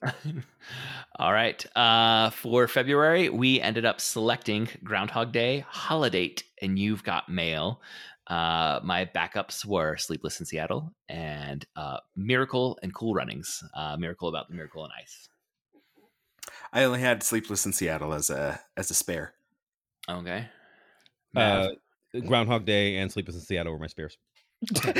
All right. Uh, for February, we ended up selecting Groundhog Day, Holiday, and You've Got Mail. Uh, my backups were Sleepless in Seattle and uh, Miracle and Cool Runnings. Uh, Miracle about the Miracle on Ice. I only had Sleepless in Seattle as a as a spare. Okay. Uh, Groundhog Day and Sleepless in Seattle were my spares. So,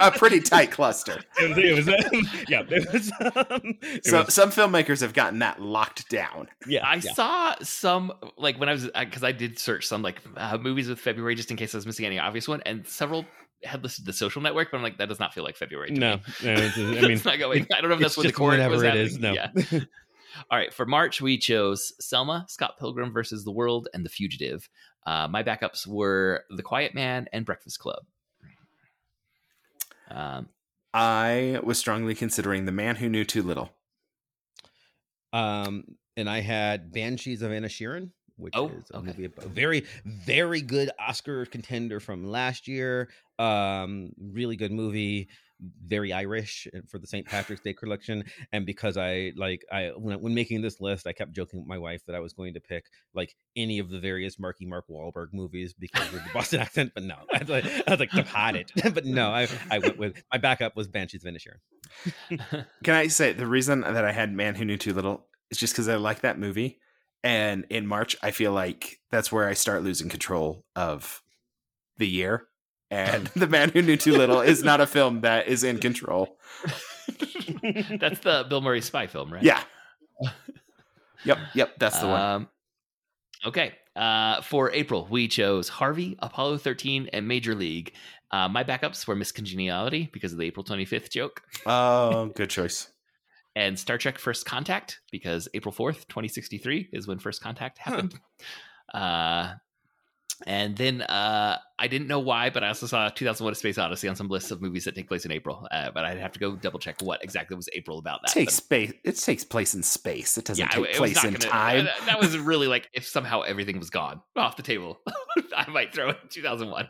a, a pretty tight cluster. It was, it was yeah, it was, um, it So was- some filmmakers have gotten that locked down. yeah, I yeah. saw some like when I was because I did search some like uh, movies with February just in case I was missing any obvious one, and several had listed the Social Network, but I'm like that does not feel like February. To no, me. no, it's- I mean, not going. I don't know if that's what the just court whenever was it happening. is, no. Yeah. All right, for March we chose Selma, Scott Pilgrim versus the World, and The Fugitive. Uh, my backups were The Quiet Man and Breakfast Club. Um, I was strongly considering The Man Who Knew Too Little. Um, and I had Banshees of Anna Inisherin, which Oh, is a okay. movie, a very, very good Oscar contender from last year. Um, really good movie, very Irish for the St. Patrick's Day collection. And because I like, I when, when making this list, I kept joking with my wife that I was going to pick like any of the various Marky Mark Wahlberg movies because of the Boston accent. But no, I was like, I was like, hide it. but no, I, I went with my backup was Banshees of Inisherin. Can I say the reason that I had Man Who Knew Too Little is just because I like that movie. And in March, I feel like that's where I start losing control of the year. And The Man Who Knew Too Little is not a film that is in control. that's the Bill Murray spy film, right? Yeah. Yep. Yep. That's the one. Um, okay. Uh, for April, we chose Harvey, Apollo 13, and Major League. Uh, my backups were Miss Congeniality because of the April 25th joke, Oh, good choice. and Star Trek First Contact because April 4th, 2063 is when First Contact happened. Uh, and then uh, I didn't know why, but I also saw 2001: A Space Odyssey on some lists of movies that take place in April. Uh, but I'd have to go double check what exactly was April about that. takes But- space. It takes place in space. It doesn't it- take it was place in gonna- time. uh, That was really like if somehow everything was gone off the table, I might throw in 2001.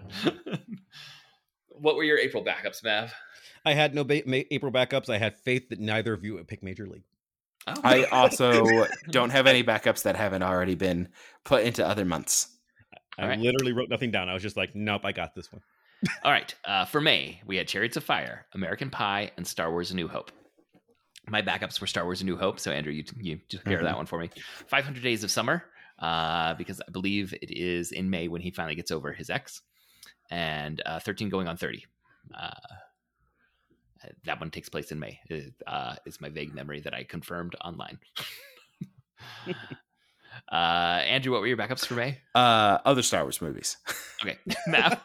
what were your April backups, Mav? I had no ba- ma- April backups. I had faith that neither of you would pick Major League. Oh, I also don't have any backups that haven't already been put into other months. I All right. literally wrote nothing down. I was just like, nope, I got this one. All right. Uh, for May, we had Chariots of Fire, American Pie, and Star Wars: A New Hope. My backups were Star Wars: A New Hope. So Andrew, you you took care of that one for me. 500 Days of Summer, uh, because I believe it is in May when he finally gets over his ex, and uh, 13 going on 30. Uh, that one takes place in May. Uh, is my vague memory that I confirmed online. uh, Andrew, what were your backups for May? Uh, other Star Wars movies. Okay, Mav.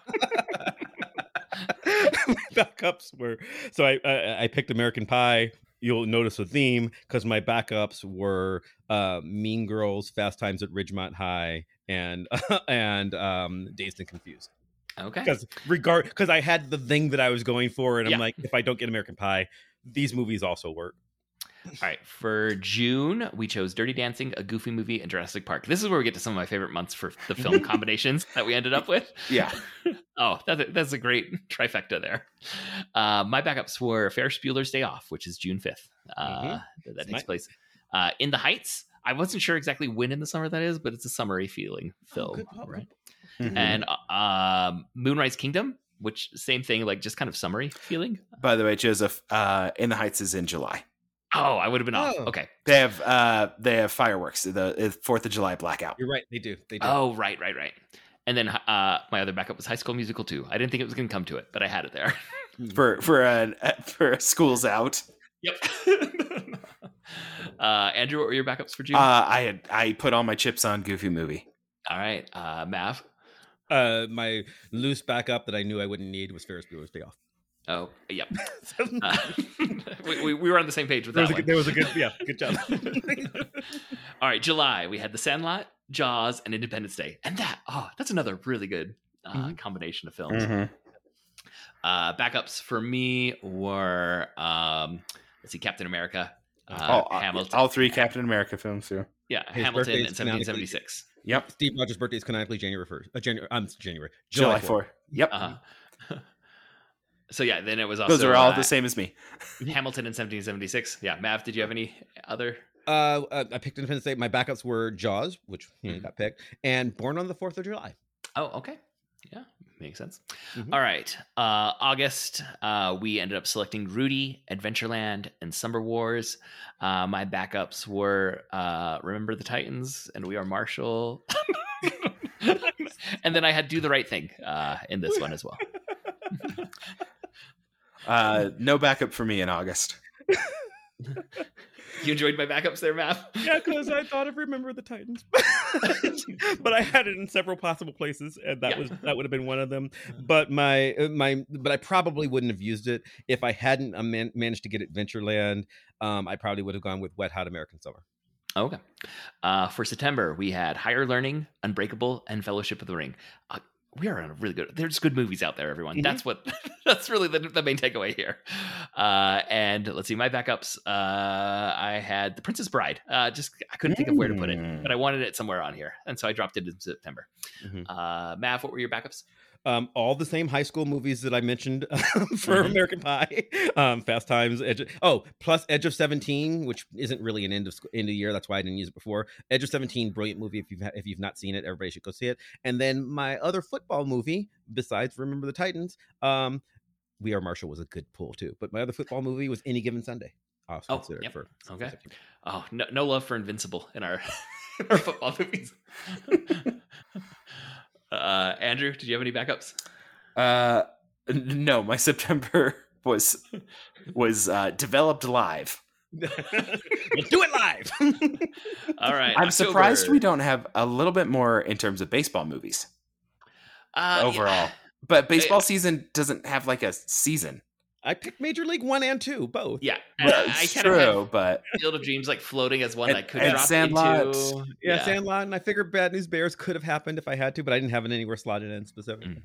backups were so I, I I picked American Pie. You'll notice a theme because my backups were uh, Mean Girls, Fast Times at Ridgemont High, and and um, Dazed and Confused. Okay. Because regard because I had the thing that I was going for, and I'm like, if I don't get American Pie, these movies also work. All right. For June, we chose Dirty Dancing, a Goofy movie, and Jurassic Park. This is where we get to some of my favorite months for the film combinations that we ended up with. Yeah. Oh, that, that's a great trifecta there. Uh, my backups were Ferris Bueller's Day Off, which is June 5th. Uh, Mhm. That, takes my- place uh, in the Heights. I wasn't sure exactly when in the summer that is, but it's a summery feeling Oh, film. call. right? Mhm. And um, Moonrise Kingdom, which same thing, like just kind of summery feeling. By the way, Joseph, uh, In the Heights is in July. Oh, I would have been off. Oh. Okay. They have uh, they have fireworks. The Fourth of July blackout. You're right. They do. They do. Oh, right, right, right. And then uh, my other backup was High School Musical 2. I didn't think it was going to come to it, but I had it there. for for a for a schools out. Yep. uh, Andrew, what were your backups for June? Uh, I had I put all my chips on Goofy movie. All right, uh, Mav. Uh, my loose backup that I knew I wouldn't need was Ferris Bueller's Day Off. Oh, yep. Uh, we, we, we were on the same page with there, that was a, one. good- there was a good, yeah, good job. All right, July. We had The Sandlot, Jaws, and Independence Day, and that oh, that's another really good uh, Mhm. combination of films. Mm-hmm. Uh, backups for me were um, let's see, Captain America, uh, all, Hamilton, all three Captain America films too. yeah, His Hamilton, and birthday's 1776. Yep, Steve Rogers' birthday is canonically January first. Uh, January. I'm January. July, 4th. four. Yep, Uh-huh. So yeah, then it was also those are all uh, the same as me. Hamilton in 1776. Yeah, Mav, did you have any other? Uh, uh, I picked Independence Day. My backups were Jaws, which you know, Mhm. got picked, and Born on the Fourth of July. Oh, okay. Yeah, makes sense. Mhm. All right. Uh, August, uh, we ended up selecting Rudy, Adventureland, and Summer Wars. Uh, my backups were uh, Remember the Titans and We Are Marshall. and then I had Do the Right Thing uh, in this one as well. Uh, no backup for me in August. You enjoyed my backups there, Mav? Yeah, because I thought of Remember the Titans, but I had it in several possible places, and that Yeah. was that would have been one of them. But my uh, my but I probably wouldn't have used it if I hadn't uh, man- managed to get Adventureland. Um, I probably would have gone with Wet Hot American Summer. Okay. Uh, for September, we had Higher Learning, Unbreakable, and Fellowship of the Ring. Uh, we are on a really good. There's good movies out there, everyone. Mhm. That's what. that's really the, the main takeaway here. Uh, and let's see, my backups. Uh, I had The Princess Bride. Uh, just I couldn't think of where to put it, Mm. but I wanted it somewhere on here, and so I dropped it in September. Mhm. Uh, Mav, what were your backups? Um, all the same high school movies that I mentioned for Mhm. American Pie, um, Fast Times, Edge. oh, plus Edge of Seventeen, which isn't really an end of end of year. That's why I didn't use it before. Edge of Seventeen, brilliant movie. If you've if you've not seen it, everybody should go see it. And then my other football movie, besides Remember the Titans, um, We Are Marshall was a good pull too. But my other football movie was Any Given Sunday. Oh, yep. for Okay. September. Oh, no, no love for Invincible in our, in our football movies. Uh, Andrew, did you have any backups? Uh, no, my September was was uh, developed live. Do it live. All right. I'm surprised we don't have a little bit more in terms of baseball movies Uh, overall. yeah. But baseball season doesn't have like a season. I picked Major League One and Two, both. Yeah, Well, and I it's kind of true, but Field of Dreams like floating as one And- I could and drop Sandlot. into. Yeah, Sandlot, and I figured Bad News Bears could have happened if I had to, but I didn't have it anywhere slotted in specifically.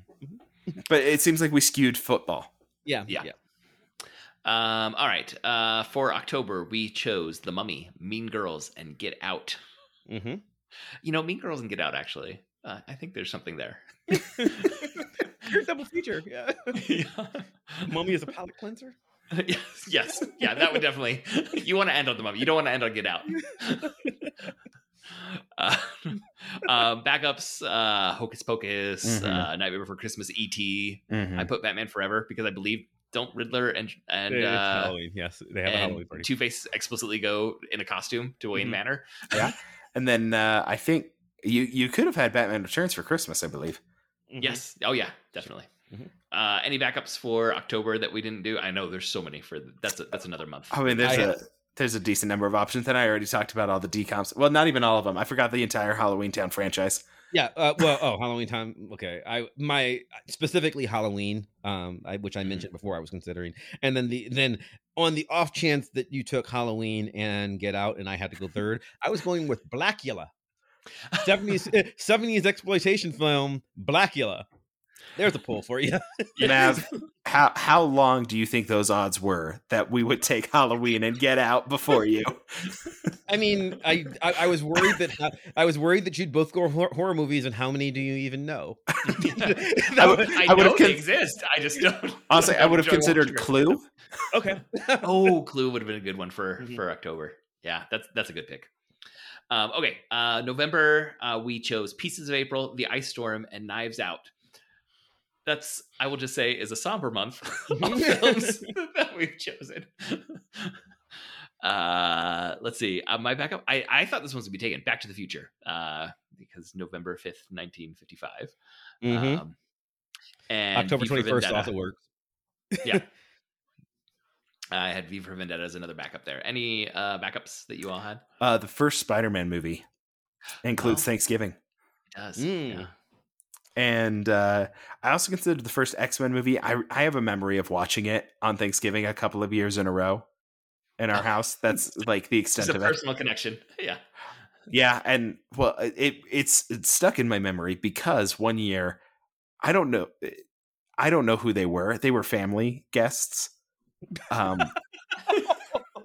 but it seems like we skewed football. Yeah, Yeah. Um, all right. Uh, for October, we chose The Mummy, Mean Girls, and Get Out. Mm-hmm. You know, Mean Girls and Get Out. Actually, uh, I think there's something there. Your double feature. Yeah. yeah. Mummy is a palate cleanser. yes, yes, yeah, that would definitely. You want to end on the mummy. You don't want to end on Get Out. uh, uh, backups: uh, Hocus Pocus, Mhm. uh, Nightmare Before Christmas, E.T. Mhm. I put Batman Forever because I believe don't Riddler and and It's uh, Halloween. Yes, they have a Halloween party. Two Face explicitly go in a costume to Wayne Mhm. Manor. Yeah, and then uh, I think you you could have had Batman Returns for Christmas, I believe. Mhm. Yes. Oh yeah, definitely. Mhm. Uh, any backups for October that we didn't do? I know there's so many for that's a, that's another month. I mean, there's I a have- there's a decent number of options, and I already talked about all the DCOMs. Well, not even all of them. I forgot the entire Halloweentown franchise. Yeah. Uh, well, oh, Halloween time. Okay. I my specifically Halloween, um, I, which I Mhm. mentioned before, I was considering, and then the then on the off chance that you took Halloween and Get Out, and I had to go third, I was going with Blacula. 70s 70s exploitation film Blacula. There's a pull for you. Mav, how how long do you think those odds were that we would take Halloween and get out before you? I mean, I, I I was worried that I was worried that you'd both go horror movies, and how many do you even know? That I would- I, I would've know they con- exist. I just don't. Honestly, I would have considered. Clue. okay. oh, Clue would have been a good one for Mhm. for October. Yeah, that's that's a good pick. Um, okay, uh, November uh, we chose Pieces of April, The Ice Storm, and Knives Out. That's I will just say is a somber month of films that we've chosen. Uh, let's see. Uh, my backup. I I thought this one was gonna be taken. Back to the Future. Uh, because November fifth, nineteen fifty five. Mhm. Um, and October twenty first also works. Yeah. I had V for Vendetta as another backup there. Any uh, backups that you all had? Uh, the first Spider-Man movie includes Oh. Thanksgiving, It does. Mm. Yeah. and uh, I also considered the first X-Men movie. I I have a memory of watching it on Thanksgiving a couple of years in a row in our house. That's like the extent a of it. personal connection. Yeah. Yeah, and well, it it's it's stuck in my memory because one year, I don't know, I don't know who they were. They were family guests. Um,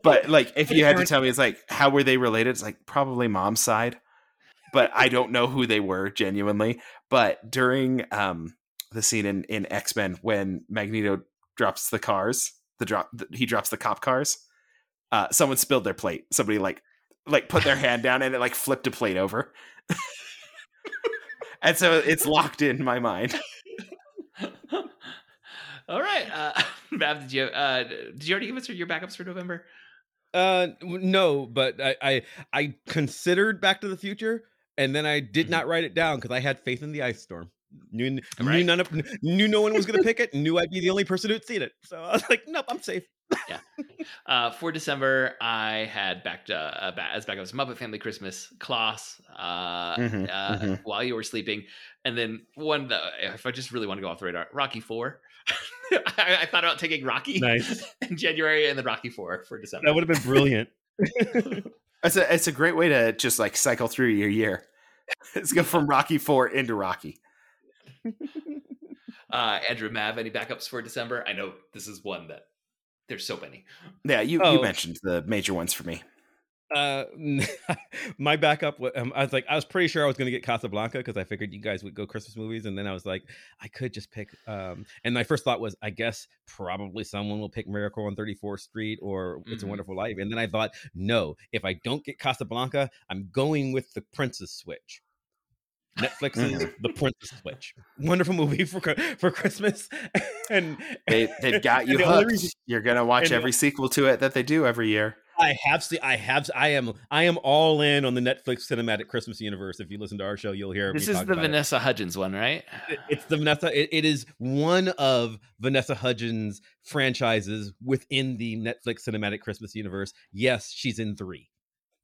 but like, if you had to tell me, it's like, how were they related? It's like probably mom's side, but I don't know who they were genuinely. But during um the scene in in X Men when Magneto drops the cars, the drop the, he drops the cop cars. Uh, someone spilled their plate. Somebody like like put their hand down and it like flipped a plate over. and so it's locked in my mind. all right. Uh, Mav, did you uh, did you already give us your backups for November? Uh, no, but I, I I considered Back to the Future, and then I did Mhm. not write it down because I had faith in the ice storm. Knew, knew none of knew no one was going to pick it. Knew I'd be the only person who'd seen it. So I was like, nope, I'm safe. Yeah. Uh, for December, I had back to, uh, ba- as backups Muppet Family Christmas, Klaus, uh, Mhm, uh, mhm. while you were sleeping, and then one that if I just really want to go off the radar, Rocky Four. I, I thought about taking Rocky Nice. in January and then Rocky Four for December. That would have been brilliant. It's a it's a great way to just like cycle through your year. Let's go from Rocky Four into Rocky. Uh, Andrew Mav, any backups for December? I know this is one that there's so many. Yeah, you, Oh. you mentioned the major ones for me. Uh, my backup. Um, I was like, I was pretty sure I was going to get Casablanca because I figured you guys would go Christmas movies, and then I was like, I could just pick. Um, and my first thought was, I guess probably someone will pick Miracle on 34th Street or It's a Mhm. Wonderful Life, and then I thought, no, if I don't get Casablanca, I'm going with the Princess Switch. Netflix's The Princess Switch, wonderful movie for for Christmas, and They they've got you hooked. reason- You're gonna watch and the- every sequel to it that they do every year. I have seen. I have. I am. I am all in on the Netflix cinematic Christmas universe. If you listen to our show, you'll hear This me is talk the about it. Vanessa Hudgens one, right? It- It's the Vanessa. It, it is one of Vanessa Hudgens' franchises within the Netflix cinematic Christmas universe. Yes, she's in three.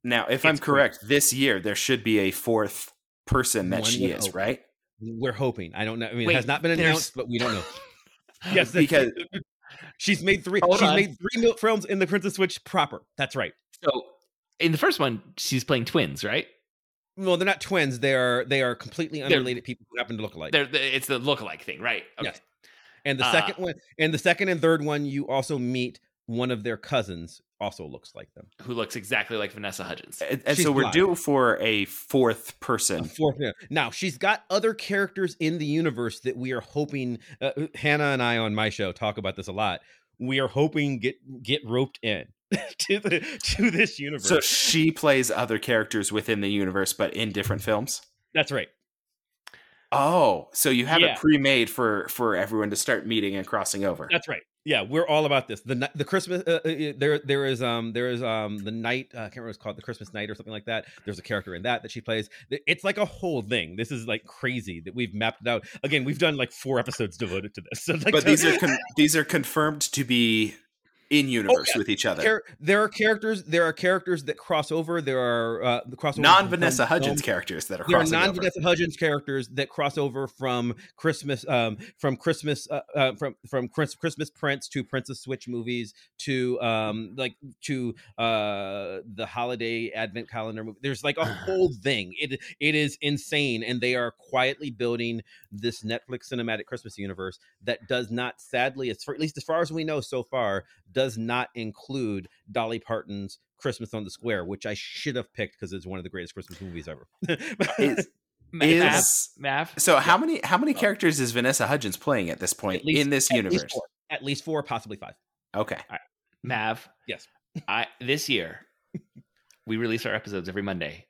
Now, if I'm It's great. correct, this year there should be a fourth person that One she is, hope. right? We're hoping. I don't know. I mean, Wait, it has not been there's- announced, but we don't know. Yes, Because- she's made three. Hold she's on. made three films in the Princess Switch proper. That's right. So in the first one, she's playing twins, right? Well, they're not twins. They are. They are completely unrelated people who happen to look alike. They're, the it's the lookalike thing, right? Okay. Yes. And the Uh, second one, and the second and third one, you also meet one of their cousins, also looks like them. Who looks exactly like Vanessa Hudgens? And, and so we're black. due for a fourth A person. fourth. yeah. Now she's got other characters in the universe that we are hoping. Uh, Hannah and I on my show talk about this a lot. We are hoping get get roped in to the to this universe. So she plays other characters within the universe, but in different films. That's right. Oh, so you have Yeah. it pre-made for for everyone to start meeting and crossing over. That's right. Yeah, we're all about this. The the Christmas uh, uh, uh, there there is um there is um the night uh, I can't remember what it's called the Christmas night or something like that. There's a character in that that she plays. It's like a whole thing. This is like crazy that we've mapped it out. Again, we've done like four episodes devoted to this. So like, but these are con- these are confirmed to be in universe yeah. with each other. Char- there are characters. There are characters that cross over. There are uh, the crossover. Non Vanessa Hudgens characters that are There are non Vanessa Hudgens characters that cross over from Christmas, um, from Christmas, uh, uh, from from Chris, Christmas Prince to Princess Switch movies to um, like to uh, the holiday Advent calendar movie. There's like a whole thing. It it is insane, and they are quietly building this Netflix cinematic Christmas universe that does not, sadly, as far, at least as far as we know so far, does not include Dolly Parton's Christmas on the Square, which I should have picked because it's one of the greatest Christmas movies ever. Is- Mav, is- Mav. so how many how many characters is Vanessa Hudgens playing at this point At least- in this at universe? four. At least four, possibly five. Okay. Mav. Yes. I this year we release our episodes every Monday.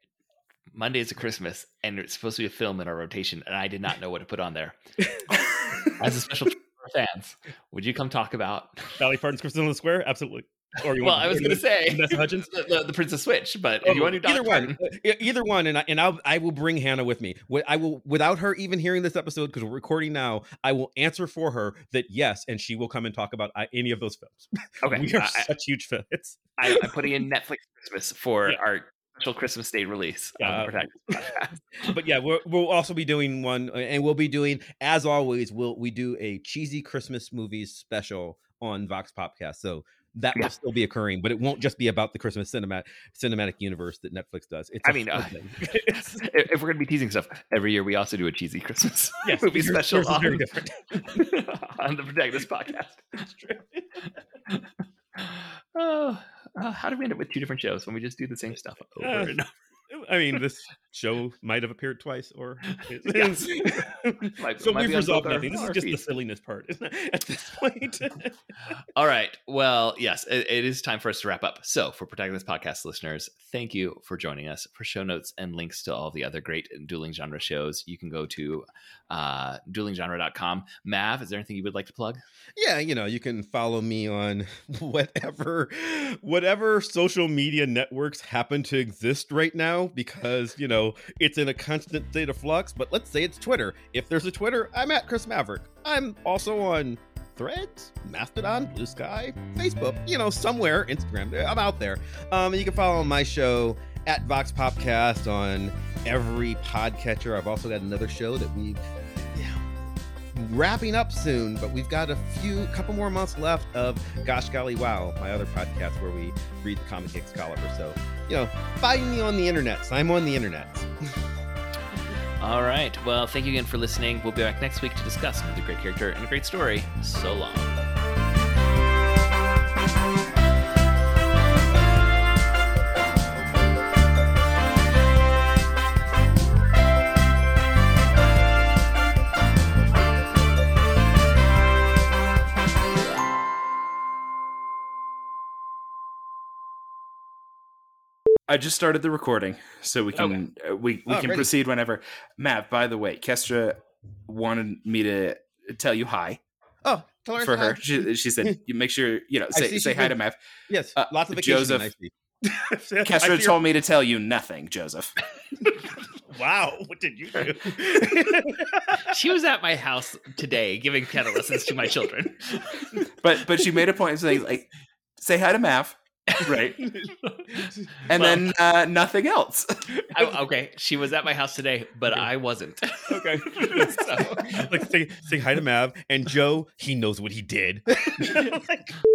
Monday is a Christmas, and it's supposed to be a film in our rotation, and I did not know what to put on there. As a special treat for our fans, would you come talk about? Dolly Parton's Christmas in the Square, absolutely. Or you Well, want- I was going to say Vanessa Hudgens. the, the, the Princess Switch, but if Oh, you want to do either one, Uh, either one, and I and I'll, I will bring Hannah with me. I will, without her even hearing this episode because we're recording now. I will answer for her that yes, and she will come and talk about uh, any of those films. okay, we are I, such huge fans. I, I'm putting in Netflix Christmas for Yeah. our special Christmas Day release. on but yeah, we'll, we'll also be doing one, and we'll be doing as always. We'll we do a cheesy Christmas movies special on Vox Popcast. So that Yeah. will still be occurring, but it won't just be about the Christmas cinematic cinematic universe that Netflix does. It's I mean, uh, if we're going to be teasing stuff every year, we also do a cheesy Christmas yes, movie special is very on, different. on the This podcast. oh, uh, how do we end up with two different shows when we just do the same stuff over Uh, and over? I mean, this show might have appeared twice, or Yes. Might- so might we've resolved nothing. This is our just the silliness part at this point. All right. Well, yes, it, it is time for us to wrap up. So, for Protect This Podcast listeners, thank you for joining us. For show notes and links to all the other great dueling genre shows, you can go to uh, duelinggenre.com. Mav, is there anything you would like to plug? yeah, you know, you can follow me on whatever whatever social media networks happen to exist right now because, you know, it's in a constant state of flux, but let's say it's Twitter. If there's a Twitter, I'm at Chris Maverick. I'm also on Threads, Mastodon, Bluesky, Facebook, you know, somewhere, Instagram. I'm out there. Um, you can follow my show at Vox Popcast on every podcatcher. I've also got another show that we yeah, wrapping up soon, but we've got a few couple more months left of Gosh Golly Wow, my other podcast where we read the comic Excalibur. So, you know, find me on the internet. I'm on the internet. All right. Well, thank you again for listening. We'll be back next week to discuss another great character and a great story. So long. I just started the recording, so we can uh, we we Oh, can ready. proceed whenever. Mav, by the way, Kestra wanted me to tell you hi Oh, tell her for hi. her. She, she said, "You make sure you know say say hi been- to Mav." Yes, Uh, lots of vacation. Joseph- I see. Kestra I see told me to tell you nothing, Joseph. Wow, what did you do? She was at my house today giving piano lessons to my children. But but she made a point of saying like, "Say hi to Mav," right, and Well- then uh, nothing else. I- okay, she was at my house today, but I wasn't. okay. So- like say say hi to Mav and Joe. He knows what he did. Like,